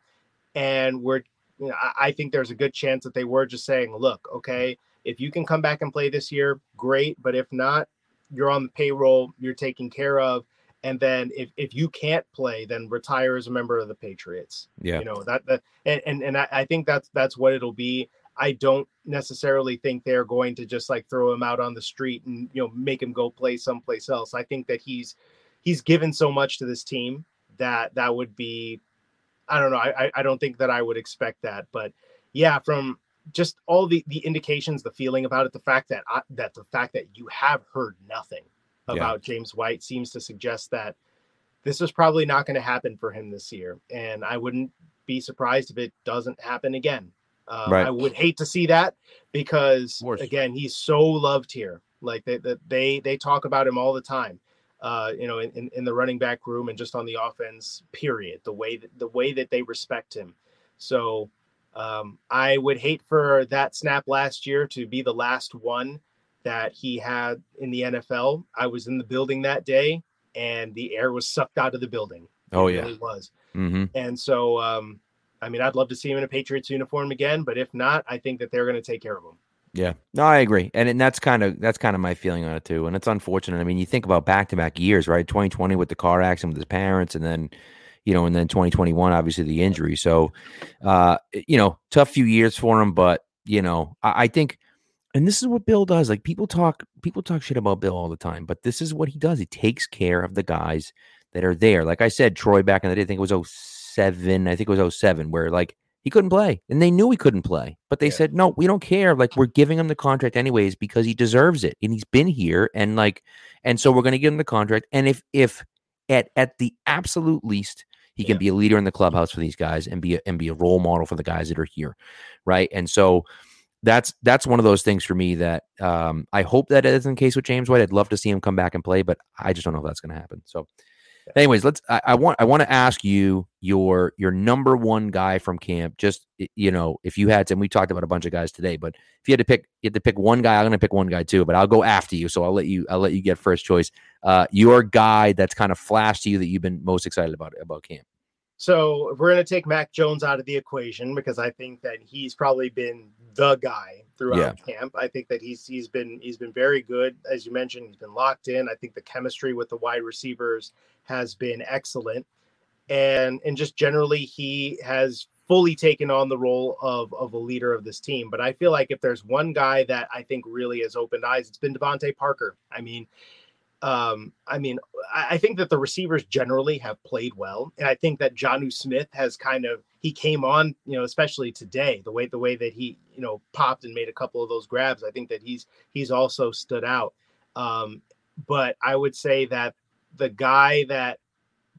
and we're you know I, I think there's a good chance that they were just saying, look, okay, if you can come back and play this year, great, but if not, you're on the payroll, you're taken care of, and then if, if you can't play then retire as a member of the patriots. Yeah. You know that, that and and, and I, I think that's that's what it'll be. I don't necessarily think they're going to just like throw him out on the street and you know make him go play someplace else. I think that he's he's given so much to this team that that would be i don't know i i don't think that i would expect that but yeah from just all the the indications the feeling about it the fact that I, that the fact that you have heard nothing about yeah. James White seems to suggest that this is probably not going to happen for him this year. And I wouldn't be surprised if it doesn't happen again. Uh, right. I would hate to see that because again, he's so loved here. Like they, they, they talk about him all the time. Uh, you know, in, in the running back room and just on the offense, period. The way that the way that they respect him. So um, I would hate for that snap last year to be the last one that he had in the NFL. I was in the building that day, and the air was sucked out of the building. Oh it yeah, it was. Mm-hmm. And so, um, I mean, I'd love to see him in a Patriots uniform again, but if not, I think that they're going to take care of him. Yeah, no, I agree, and, and that's kind of that's kind of my feeling on it too. And it's unfortunate. I mean, you think about back to back years, right? 2020 with the car accident with his parents, and then you know, and then 2021, obviously the injury. So, uh, you know, tough few years for him, but you know, I, I think and this is what Bill does. Like people talk, people talk shit about Bill all the time, but this is what he does. He takes care of the guys that are there. Like I said, Troy back in the day, I think it was 07, I think it was 07, where like he couldn't play and they knew he couldn't play, but they yeah. said, no, we don't care. Like we're giving him the contract anyways because he deserves it and he's been here. And like, and so we're going to give him the contract. And if, if at, at the absolute least, he can yeah. be a leader in the clubhouse for these guys and be a, and be a role model for the guys that are here. Right. And so, that's that's one of those things for me that um, I hope that isn't the case with James White. I'd love to see him come back and play, but I just don't know if that's going to happen. So, anyways, let's. I, I, want I want to ask you your your number one guy from camp. Just you know, if you had to, and we talked about a bunch of guys today, but if you had to pick, you had to pick one guy. I'm going to pick one guy too, but I'll go after you. So I'll let you I'll let you get first choice. Uh, your guy that's kind of flashed to you that you've been most excited about about camp. So we're going to take Mac Jones out of the equation because I think that he's probably been the guy throughout yeah. camp. I think that he's he's been he's been very good, as you mentioned. He's been locked in. I think the chemistry with the wide receivers has been excellent, and and just generally he has fully taken on the role of of a leader of this team. But I feel like if there's one guy that I think really has opened eyes, it's been DeVante Parker. I mean, um, I mean, I, think that the receivers generally have played well, and I think that Jonnu Smith has kind of he came on, you know, especially today, the way the way that he you know popped and made a couple of those grabs. I think that he's he's also stood out. Um, but I would say that the guy that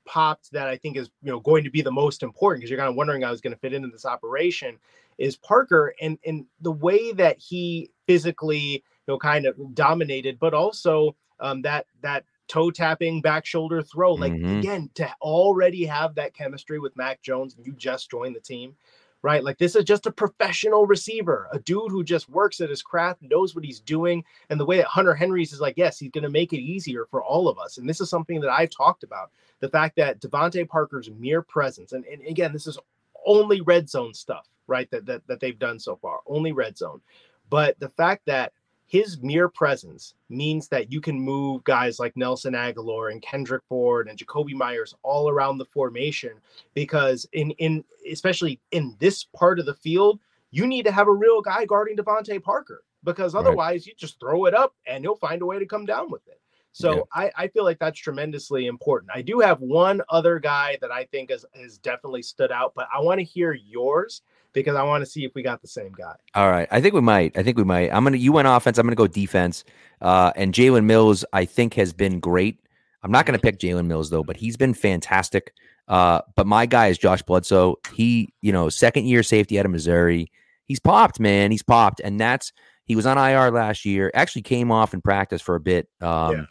popped that I think is you know going to be the most important because you're kind of wondering how he's going to fit into this operation is Parker and and the way that he physically you know kind of dominated, but also um, that that toe tapping back shoulder throw. Like mm-hmm. again, to already have that chemistry with Mac Jones, and you just joined the team, right? Like this is just a professional receiver, a dude who just works at his craft, knows what he's doing, and the way that Hunter Henry's is like, yes, he's going to make it easier for all of us. And this is something that I've talked about: the fact that DeVante Parker's mere presence, and, and again, this is only red zone stuff, right? That that that they've done so far, only red zone. But the fact that his mere presence means that you can move guys like Nelson Agholor and Kendrick Ford and Jakobi Meyers all around the formation because in in especially in this part of the field, you need to have a real guy guarding DeVante Parker because otherwise right. you just throw it up and he'll find a way to come down with it. So Yeah. I, I feel like that's tremendously important. I do have one other guy that I think has, has definitely stood out, but I want to hear yours because I want to see if we got the same guy. All right. I think we might. I think we might. I'm gonna you went offense. I'm gonna go defense. Uh, and Jalen Mills, I think, has been great. I'm not gonna pick Jalen Mills though, but he's been fantastic. Uh, but my guy is Josh Bledsoe. He, you know, second year safety out of Missouri. He's popped, man. He's popped, and that's he was on IR last year. Actually, came off in practice for a bit, um, Yeah.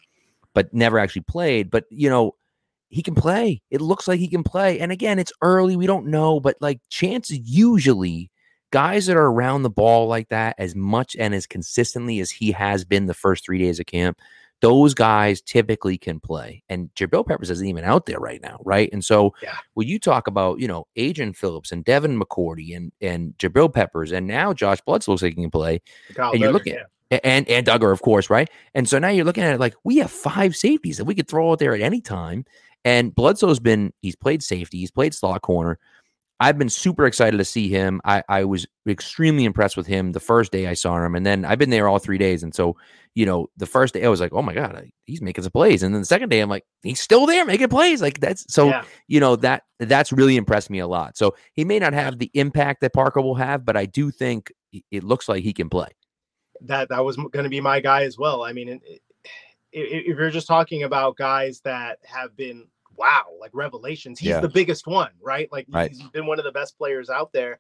but never actually played. But you know, he can play. It looks like he can play. And again, it's early. We don't know, but like chances usually guys that are around the ball like that as much and as consistently as he has been the first three days of camp, those guys typically can play. And Jabril Peppers isn't even out there right now, right? And so Yeah. when you talk about, you know, Adrian Phillips and Devin McCourty and and Jabril Peppers, and now Josh Bledsoe looks like he can play, Kyle And you're looking yeah. a- and and Dugger, of course, right? And so now you're looking at it like we have five safeties that we could throw out there at any time. And Bledsoe's been he's played safety, he's played slot corner. I've been super excited to see him. I, I was extremely impressed with him the first day I saw him, and then I've been there all three days. And so, you know, the first day I was like, "Oh my god, I- he's making some plays," and then the second day I'm like, "He's still there making plays." Like that's so yeah. you know that that's really impressed me a lot. So he may not have the impact that Parker will have, but I do think it- looks like he can play. that that was going to be my guy as well. I mean, it- eh, it- if you're just talking about guys that have been wow, like revelations, he's Yeah. the biggest one, right? Like Right. he's been one of the best players out there.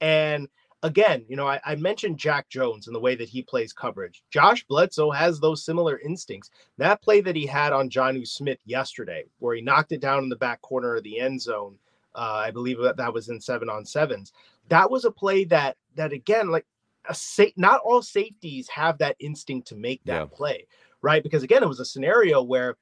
And again, you know, I, I mentioned Jack Jones and the way that he plays coverage. Josh Bledsoe has those similar instincts. That play that he had on Jonnu Smith yesterday, where he knocked it down in the back corner of the end zone, uh, I believe that that was in seven on sevens. That was a play that that again, like a sa- not all safeties have that instinct to make that Yeah. play, right? Because again, it was a scenario where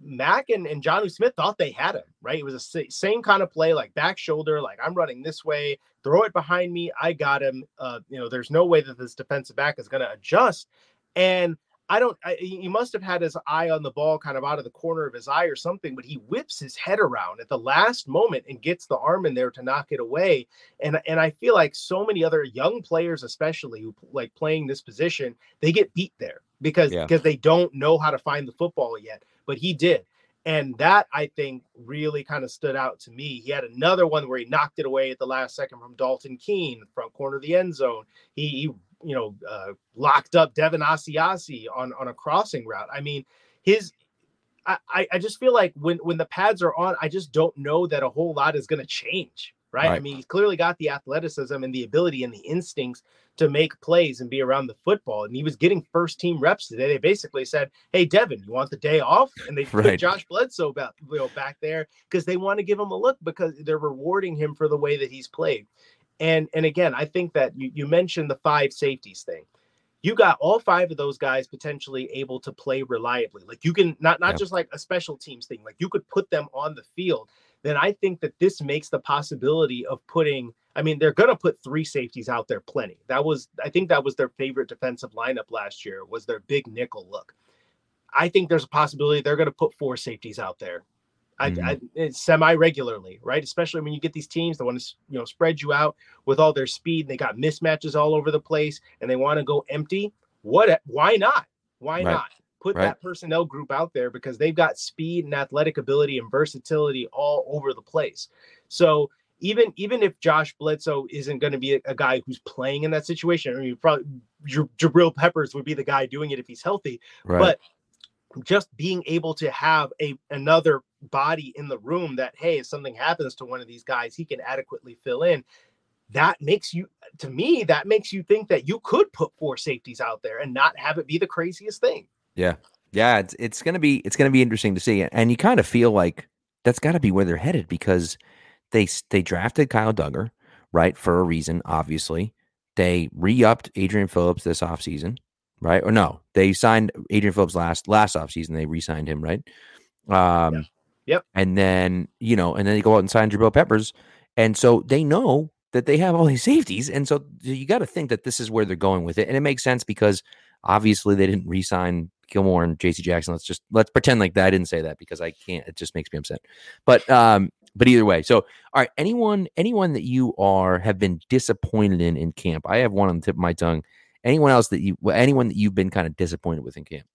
Mac and, and Jonnu Smith thought they had him, right? It was a sa- same kind of play, like back shoulder, like I'm running this way, throw it behind me, I got him. Uh, you know, there's no way that this defensive back is going to adjust. And I don't, I, he he must have had his eye on the ball kind of out of the corner of his eye or something, but he whips his head around at the last moment and gets the arm in there to knock it away. And, and I feel like so many other young players, especially who like playing this position, they get beat there because, Yeah. because they don't know how to find the football yet, but he did. And that I think really kind of stood out to me. He had another one where he knocked it away at the last second from Dalton Keene, front corner of the end zone. He, he you know, uh, locked up Devin Asiasi on on a crossing route. I mean, his. I, I- just feel like when when the pads are on, I just don't know that a whole lot is going to change, right? I mean, he's clearly got the athleticism and the ability and the instincts to make plays and be around the football. And he was getting first team reps today. They basically said, "Hey, Devin, you want the day off?" And they put Josh Bledsoe back, you know, back there because they want to give him a look because they're rewarding him for the way that he's played. And and again, I think that you, you mentioned the five safeties thing. You got all five of those guys potentially able to play reliably. Like you can not not Yeah. just like a special teams thing. Like you could put them on the field. Then I think that this makes the possibility of putting. I mean, they're going to put three safeties out there plenty. That was I think that was their favorite defensive lineup last year was their big nickel look. I think there's a possibility they're going to put four safeties out there. I, Mhm. I it's semi regularly, right? Especially when you get these teams that want to you know spread you out with all their speed. And they got mismatches all over the place, and they want to go empty. What? Why not? Why Right. not put Right. that personnel group out there because they've got speed and athletic ability and versatility all over the place. So even even if Josh Bledsoe isn't going to be a, a guy who's playing in that situation, I mean, probably J- Jabril Peppers would be the guy doing it if he's healthy Right. but just being able to have a another body in the room that hey if something happens to one of these guys he can adequately fill in that makes you to me that makes you think that you could put four safeties out there and not have it be the craziest thing Yeah, Yeah, it's it's gonna be it's gonna be interesting to see, and you kind of feel like that's got to be where they're headed because they they drafted Kyle Dugger right for a reason, obviously. They re-upped Adrian Phillips this offseason, right? Or no, they signed Adrian Phillips last last offseason. They re-signed him, right? Um, Yep. And then you know, and then they go out and sign Jabril Peppers, and so they know that they have all these safeties, and so you got to think that this is where they're going with it, and it makes sense because obviously they didn't re-sign Gilmore and JC Jackson. Let's just let's pretend like that. I didn't say that because I can't. It just makes me upset. But um, but either way. So all right, anyone anyone that you are have been disappointed in in camp. I have one on the tip of my tongue. Anyone else that you anyone that you've been kind of disappointed with in camp?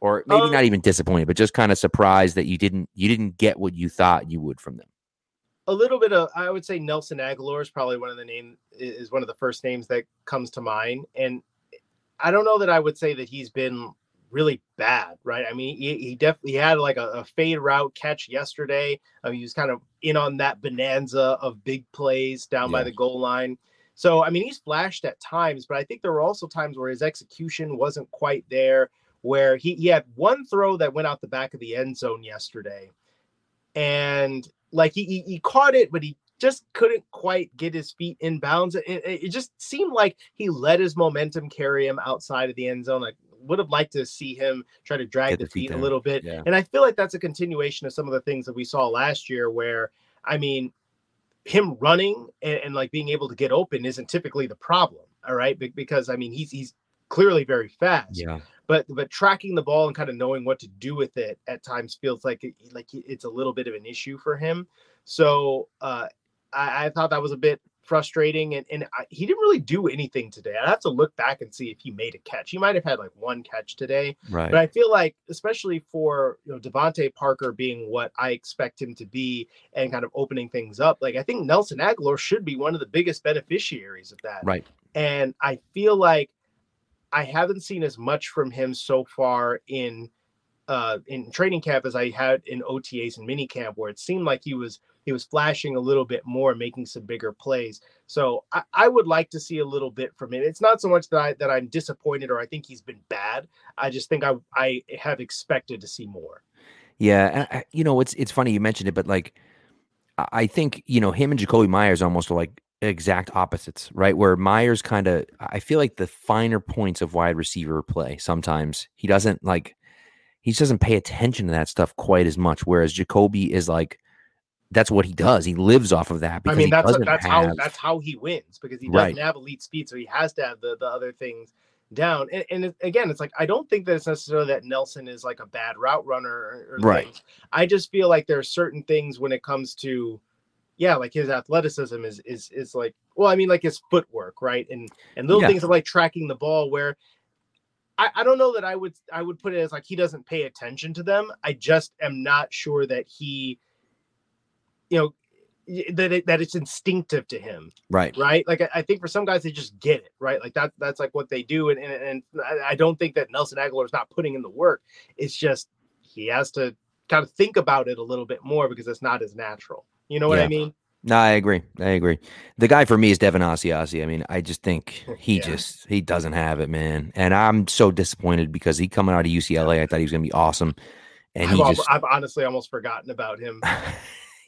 or maybe Um, not even disappointed, but just kind of surprised that you didn't you didn't get what you thought you would from them. a little bit of I would say Nelson Agholor is probably one of the name is one of the first names that comes to mind. And I don't know that I would say that he's been really bad, right? I mean, he, he definitely had like a, a fade route catch yesterday. I mean, he was kind of in on that bonanza of big plays down by the goal line. So I mean, he's flashed at times, but I think there were also times where his execution wasn't quite there. Where he, he had one throw that went out the back of the end zone yesterday, and like he, he, he caught it, but he just couldn't quite get his feet in bounds. It, it, it just seemed like he let his momentum carry him outside of the end zone. Like would have liked to see him try to drag Get the feet feet a little bit. Yeah. And I feel like that's a continuation of some of the things that we saw last year, where I mean, him running and, and like being able to get open isn't typically the problem. All right, Be- because I mean he's he's clearly very fast Yeah. but but tracking the ball and kind of knowing what to do with it at times feels like it, like it's a little bit of an issue for him. So uh, I, I thought that was a bit frustrating, and and I, he didn't really do anything today. I have to look back and see if he made a catch. He might have had like one catch today, Right. but I feel like especially for you know DeVante Parker being what I expect him to be and kind of opening things up, like I think Nelson Agholor should be one of the biggest beneficiaries of that. Right. And I feel like I haven't seen as much from him so far in uh in training camp as I had in OTAs and mini camp where it seemed like he was he was flashing a little bit more, making some bigger plays. So I, I would like to see a little bit from him. It's not so much that I that I'm disappointed or I think he's been bad. I just think I I have expected to see more. Yeah, you know it's it's funny you mentioned it, but like I- think you know him and Jakobi Meyers almost are like exact opposites, right? Where Meyers kind of I feel like the finer points of wide receiver play sometimes he doesn't like he just doesn't pay attention to that stuff quite as much. Whereas Jakobi is like that's what he does. He lives off of that I mean that's that's have how that's how he wins because he doesn't Right. have elite speed, so he has to have the the other things down. And, and it- again, it's like I don't think that it's necessarily that Nelson is like a bad route runner or, or Right. things. I just feel like there are certain things when it comes to yeah, like his athleticism is is is like well, I mean like his footwork, right? And and little Yeah. things of like tracking the ball where I, I don't know that I would I would put it as like he doesn't pay attention to them. I just am not sure that he you know that it, that it's instinctive to him right. right? Like I, I think for some guys they just get it, right? Like that that's like what they do, and and, and I, I don't think that Nelson Agholor is not putting in the work. It's just he has to kind of think about it a little bit more because it's not as natural. You know what Yeah. I mean? No, I agree. I agree. The guy for me is Devin Asiasi. I mean, I just think he Yeah. just he doesn't have it, man. And I'm so disappointed because he coming out of UCLA, I thought he was gonna be awesome, and I've, he just I've honestly almost forgotten about him.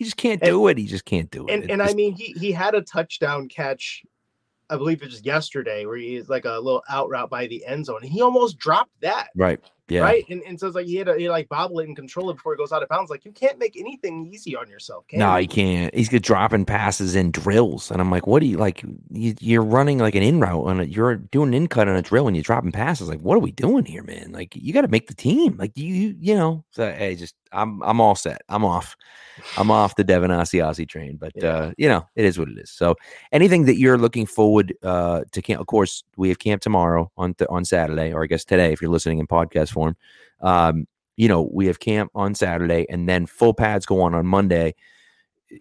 he just can't And- do it. He just can't do it. And It and I mean he he had a touchdown catch, I believe it was yesterday, where he is like a little out route by the end zone, he almost dropped that. right, yeah, Right. And, and so it's like he had to he like bobble it and control it before it goes out of bounds. Like you can't make anything easy on yourself, can No, you? he can't. He's good dropping passes and drills, and I'm like, what do you like? You, you're running like an in route on a, you're doing an in cut on a drill, and you're dropping passes. Like, what are we doing here, man? Like, you got to make the team. Like, you, you know. So, hey, just I'm, I'm all set. I'm off. I'm off the Devin Asiasi train. But Yeah. uh, you know, it is what it is. So, anything that you're looking forward uh to camp? Of course, we have camp tomorrow on th- on Saturday, or I guess today if you're listening in podcast form. Um, you know, we have camp on Saturday, and then full pads go on on Monday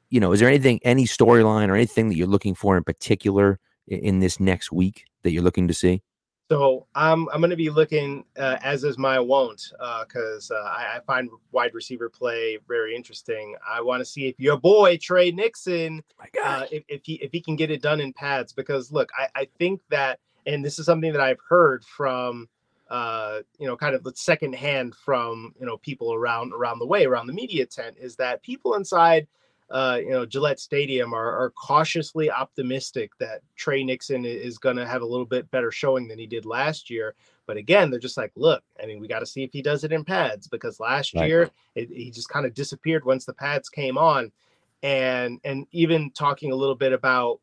you know, is there anything, any storyline or anything that you're looking for in particular i- in this next week that you're looking to see? So I'm I'm going to be looking uh, as is my wont because uh, I, I find wide receiver play very interesting. I want to see if your boy Tre Nixon uh, if, if he if he can get it done in pads because look I, I think that and this is something that I've heard from uh, you know kind of the second hand from you know people around around the way around the media tent is that people inside uh, you know Gillette Stadium are, are cautiously optimistic that Tre Nixon is going to have a little bit better showing than he did last year. But again, they're just like, look, I mean, we got to see if he does it in pads because last Right. year it, he just kind of disappeared once the pads came on, and and even talking a little bit about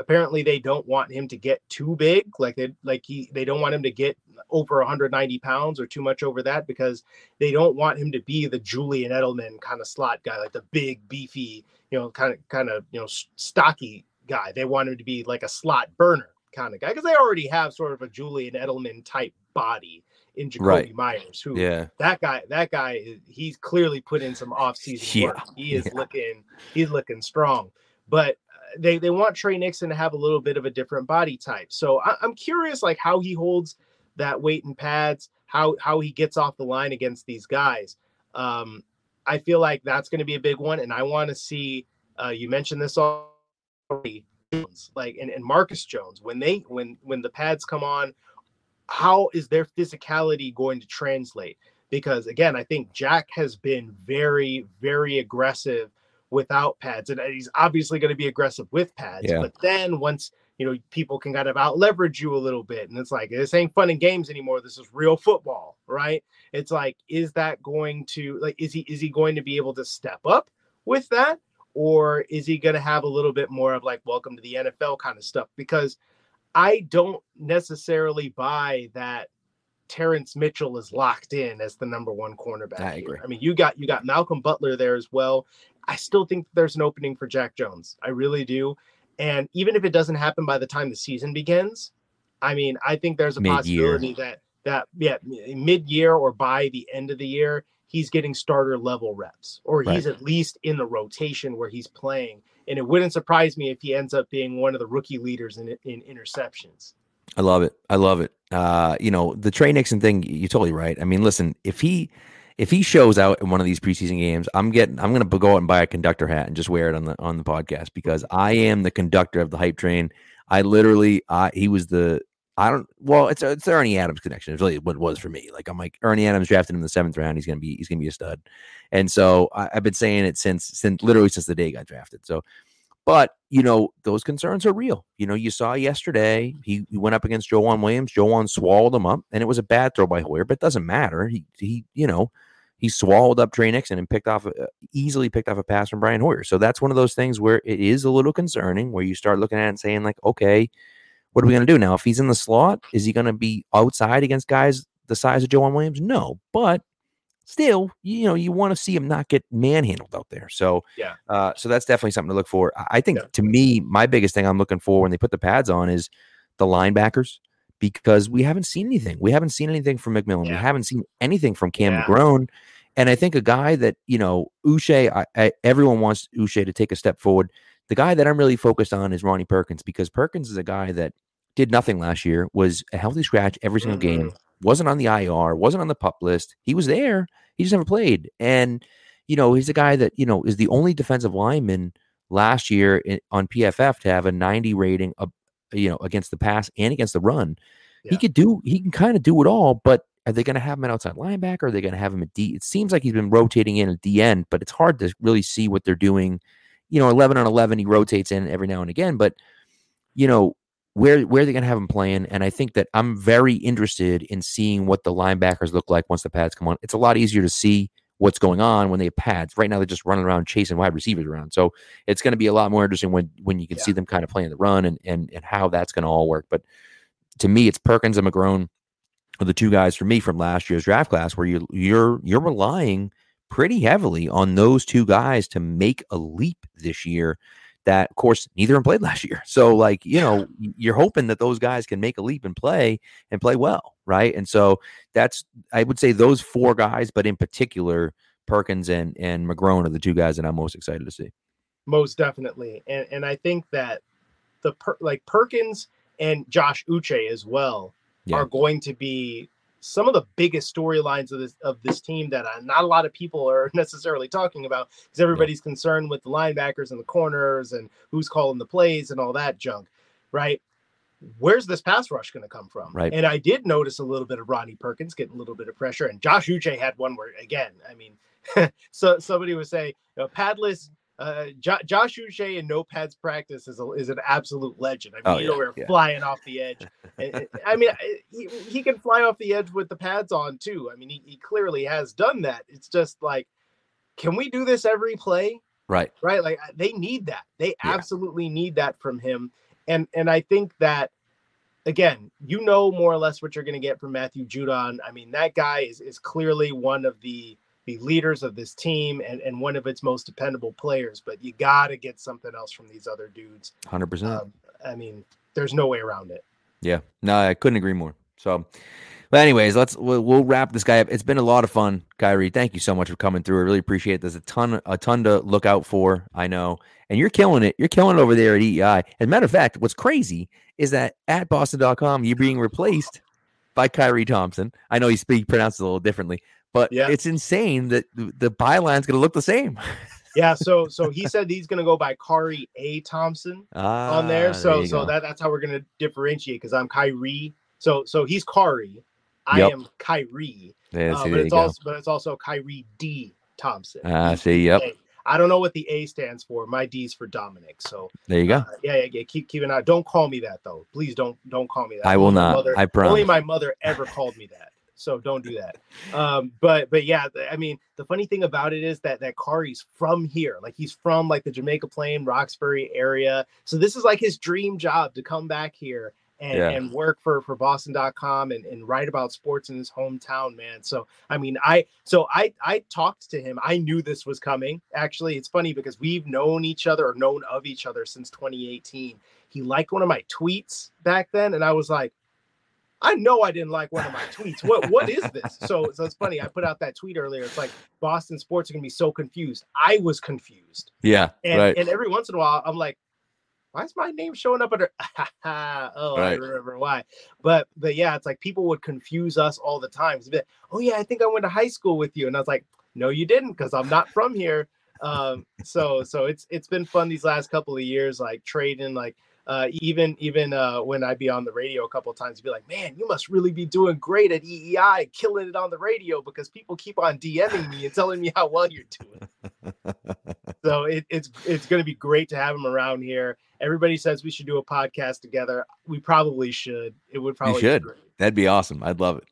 apparently they don't want him to get too big, like they like he they don't want him to get over 190 pounds or too much over that because they don't want him to be the Julian Edelman kind of slot guy, like the big beefy, you know, kind of kind of you know stocky guy. They want him to be like a slot burner kind of guy because they already have sort of a Julian Edelman type body in Jakobi right. Meyers, who yeah. that guy, that guy, eh, he's clearly put in some offseason yeah. work. He is yeah. looking, he's looking strong. But they they want Tre Nixon to have a little bit of a different body type. So I, I'm curious, like how he holds that weight and pads, how how he gets off the line against these guys. Um, I feel like that's going to be a big one, and I want to see. Uh, you mentioned this already, like and, and Marcus Jones when they when when the pads come on, how is their physicality going to translate? Because again, I think Jack has been very very aggressive without pads, and uh, he's obviously going to be aggressive with pads. Yeah. But then once you know people can kind of out leverage you a little bit and it's like this ain't fun and games anymore this is real football right it's like is that going to like is he is he going to be able to step up with that or is he going to have a little bit more of like welcome to the NFL kind of stuff because I don't necessarily buy that Terrance Mitchell is locked in as the number one cornerback. I agree. I mean, you got you got Malcolm Butler there as well. I still think there's an opening for Jack Jones. I really do. And even if it doesn't happen by the time the season begins, I mean, I think there's a Mid-year. possibility that that yeah, mid-year or by the end of the year, he's getting starter level reps, or right. he's at least in the rotation where he's playing. And it wouldn't surprise me if he ends up being one of the rookie leaders in in interceptions. I love it. I love it. Uh, you know, the Tre Nixon thing, you're totally right. I mean, listen, if he if he shows out in one of these preseason games, I'm getting I'm to go out and buy a conductor hat and just wear it on the on the podcast because I am the conductor of the hype train. I literally I he was the I don't well it's it's the Ernie Adams connection. It's really what it was for me. Like I'm like Ernie Adams drafted him in the seventh round. He's gonna be he's gonna be a stud, and so I, have been saying it since since literally since the day he got drafted. So, but you know those concerns are real. You know you saw yesterday he, he went up against Joejuan Williams. Joejuan swallowed him up, and it was a bad throw by Hoyer, but it doesn't matter. He he you know he swallowed up Tre Nixon and picked off uh, easily picked off a pass from Brian Hoyer. So that's one of those things where it is a little concerning where you start looking at it and saying like, okay, what are we going to do now? If he's in the slot, is he going to be outside against guys the size of Joejuan Williams? No, but still, you know, you want to see him not get manhandled out there. So yeah, uh, so that's definitely something to look for. I think yeah. to me, my biggest thing I'm looking for when they put the pads on is the linebackers because we haven't seen anything. We haven't seen anything from McMillan. Yeah. We haven't seen anything from Cam yeah. McGrone. And I think a guy that, you know, Uche, I, I, everyone wants Uche to take a step forward. The guy that I'm really focused on is Ronnie Perkins because Perkins is a guy that did nothing last year, was a healthy scratch every single mm-hmm. game, wasn't on the IR, wasn't on the pup list. He was there. He just never played. And, you know, he's a guy that, you know, is the only defensive lineman last year in, on PFF to have a 90 rating, uh, you know, against the pass and against the run. Yeah. He could do, he can kind of do it all, but are they going to have him at outside linebacker? Are they going to have him at D? It seems like he's been rotating in at the end, but it's hard to really see what they're doing. You know, 11 on 11, he rotates in every now and again, but, you know, where where are they going to have him playing? And I think that I'm very interested in seeing what the linebackers look like once the pads come on. It's a lot easier to see what's going on when they have pads. Right now, they're just running around chasing wide receivers around. So it's going to be a lot more interesting when when you can yeah. see them kind of playing the run and and and how that's going to all work. But to me, it's Perkins and McGrone are the two guys for me from last year's draft class where you you're you're relying pretty heavily on those two guys to make a leap this year that of course neither of them played last year. So like, you know, you're hoping that those guys can make a leap and play and play well, right? And so that's I would say those four guys, but in particular Perkins and and McGrone are the two guys that I'm most excited to see. Most definitely. And and I think that the per, like Perkins and Josh Uche as well yeah. are going to be some of the biggest storylines of this of this team that uh, not a lot of people are necessarily talking about because everybody's concerned with the linebackers and the corners and who's calling the plays and all that junk, right? Where's this pass rush going to come from? Right. And I did notice a little bit of Ronnie Perkins getting a little bit of pressure, and Josh Uche had one where again, I mean, so somebody was saying, you know, padless uh, jo- Josh Uche in no pads practice is a, is an absolute legend. I mean, oh, yeah, yeah. flying off the edge. I mean, he, he can fly off the edge with the pads on too. I mean, he, he clearly has done that. It's just like, can we do this every play? Right. Right. Like they need that. They yeah. absolutely need that from him. And and I think that again, you know more or less what you're going to get from Matthew Judon. I mean, that guy is is clearly one of the the leaders of this team and, and one of its most dependable players. But you got to get something else from these other dudes. 100%. Um, I mean, there's no way around it. Yeah. No, I couldn't agree more. So But anyways, let's we'll, we'll, wrap this guy up. It's been a lot of fun, Khari. Thank you so much for coming through. I really appreciate it. There's a ton a ton to look out for. I know, and you're killing it. You're killing it over there at EEI. As a matter of fact, what's crazy is that at Boston.com, you're being replaced by Khari Thompson. I know he speak pronounces a little differently, but yeah. it's insane that the, the byline's going to look the same. yeah, so so he said he's gonna go by Khari A. Thompson ah, on there. So there so that, that's how we're gonna differentiate because I'm Khari. So so he's Khari. I yep. am Khari. Yeah, uh, but it's also go. but it's also Khari D. Thompson. Ah, uh, see, yep. I don't know what the A stands for. My D's for Dominic. So there you go. Uh, yeah, yeah, yeah. Keep keep an eye. Don't call me that though. Please don't don't call me that. I will not. Mother, I promise. Only my mother ever called me that so don't do that. Um, but but yeah, I mean, the funny thing about it is that that Khari's from here, like he's from like the Jamaica Plain, Roxbury area. So this is like his dream job to come back here and, yeah. and work for for Boston.com and, and write about sports in his hometown, man. So I mean, I so I I talked to him. I knew this was coming. Actually, it's funny because we've known each other or known of each other since 2018. He liked one of my tweets back then, and I was like, I know I didn't like one of my tweets. What what is this? So so it's funny. I put out that tweet earlier. It's like Boston sports are gonna be so confused. I was confused. Yeah. And right. and every once in a while I'm like, why is my name showing up under oh right. I remember why. But but yeah, it's like people would confuse us all the time. Bit, oh yeah, I think I went to high school with you. And I was like, no, you didn't, because I'm not from here. Um, so so it's it's been fun these last couple of years, like trading like uh, even even uh, when I'd be on the radio a couple of times, be like, "Man, you must really be doing great at EEI, killing it on the radio," because people keep on DMing me and telling me how well you're doing. so it, it's it's going to be great to have him around here. Everybody says we should do a podcast together. We probably should. It would probably you should. That'd be awesome. I'd love it.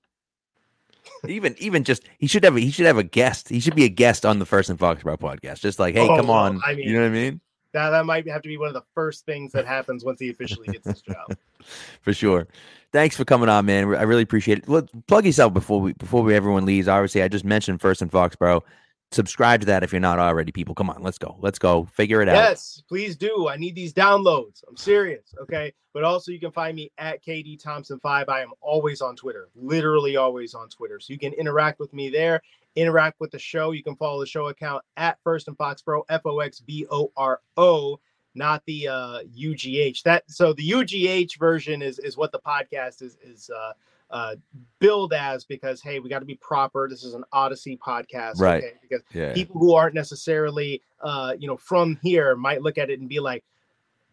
even even just he should have a, he should have a guest. He should be a guest on the First and Foxborough podcast. Just like, hey, oh, come on. I mean, you know what I mean? That that might have to be one of the first things that happens once he officially gets his job. for sure. Thanks for coming on, man. I really appreciate it. Look, plug yourself before we before we everyone leaves. Obviously, I just mentioned First and Foxborough. Subscribe to that if you're not already, people. Come on, let's go. Let's go. Figure it yes, out. Yes, please do. I need these downloads. I'm serious. Okay. But also you can find me at KD Thompson 5. I am always on Twitter, literally always on Twitter. So you can interact with me there interact with the show, you can follow the show account at First and Foxborough, F O X B O R O, not the uh, UGH. That so the UGH version is is what the podcast is is uh, uh, billed as because hey, we got to be proper. This is an Odyssey podcast, right? Okay? Because yeah. people who aren't necessarily uh, you know from here might look at it and be like,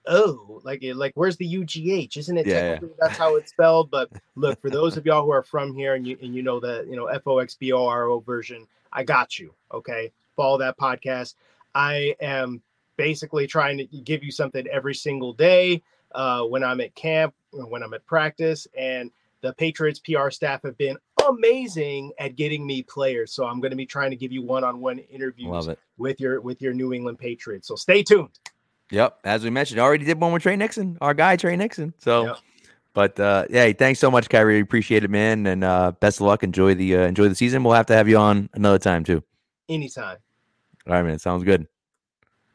oh, like like where's the UGH? Isn't it yeah, yeah. that's how it's spelled? But look, for those of y'all who are from here and you and you know the you know F O X B O R O version, I got you. Okay, follow that podcast. I am basically trying to give you something every single day uh, when I'm at camp, when I'm at practice, and the Patriots PR staff have been amazing at getting me players. So I'm going to be trying to give you one-on-one interviews with your with your New England Patriots. So stay tuned. Yep, as we mentioned, already did one with Tre Nixon, our guy Tre Nixon. So, yep. but uh, yeah, thanks so much, Khari. Appreciate it, man, and uh, best of luck. Enjoy the uh, enjoy the season. We'll have to have you on another time too. Anytime. All right, man. Sounds good.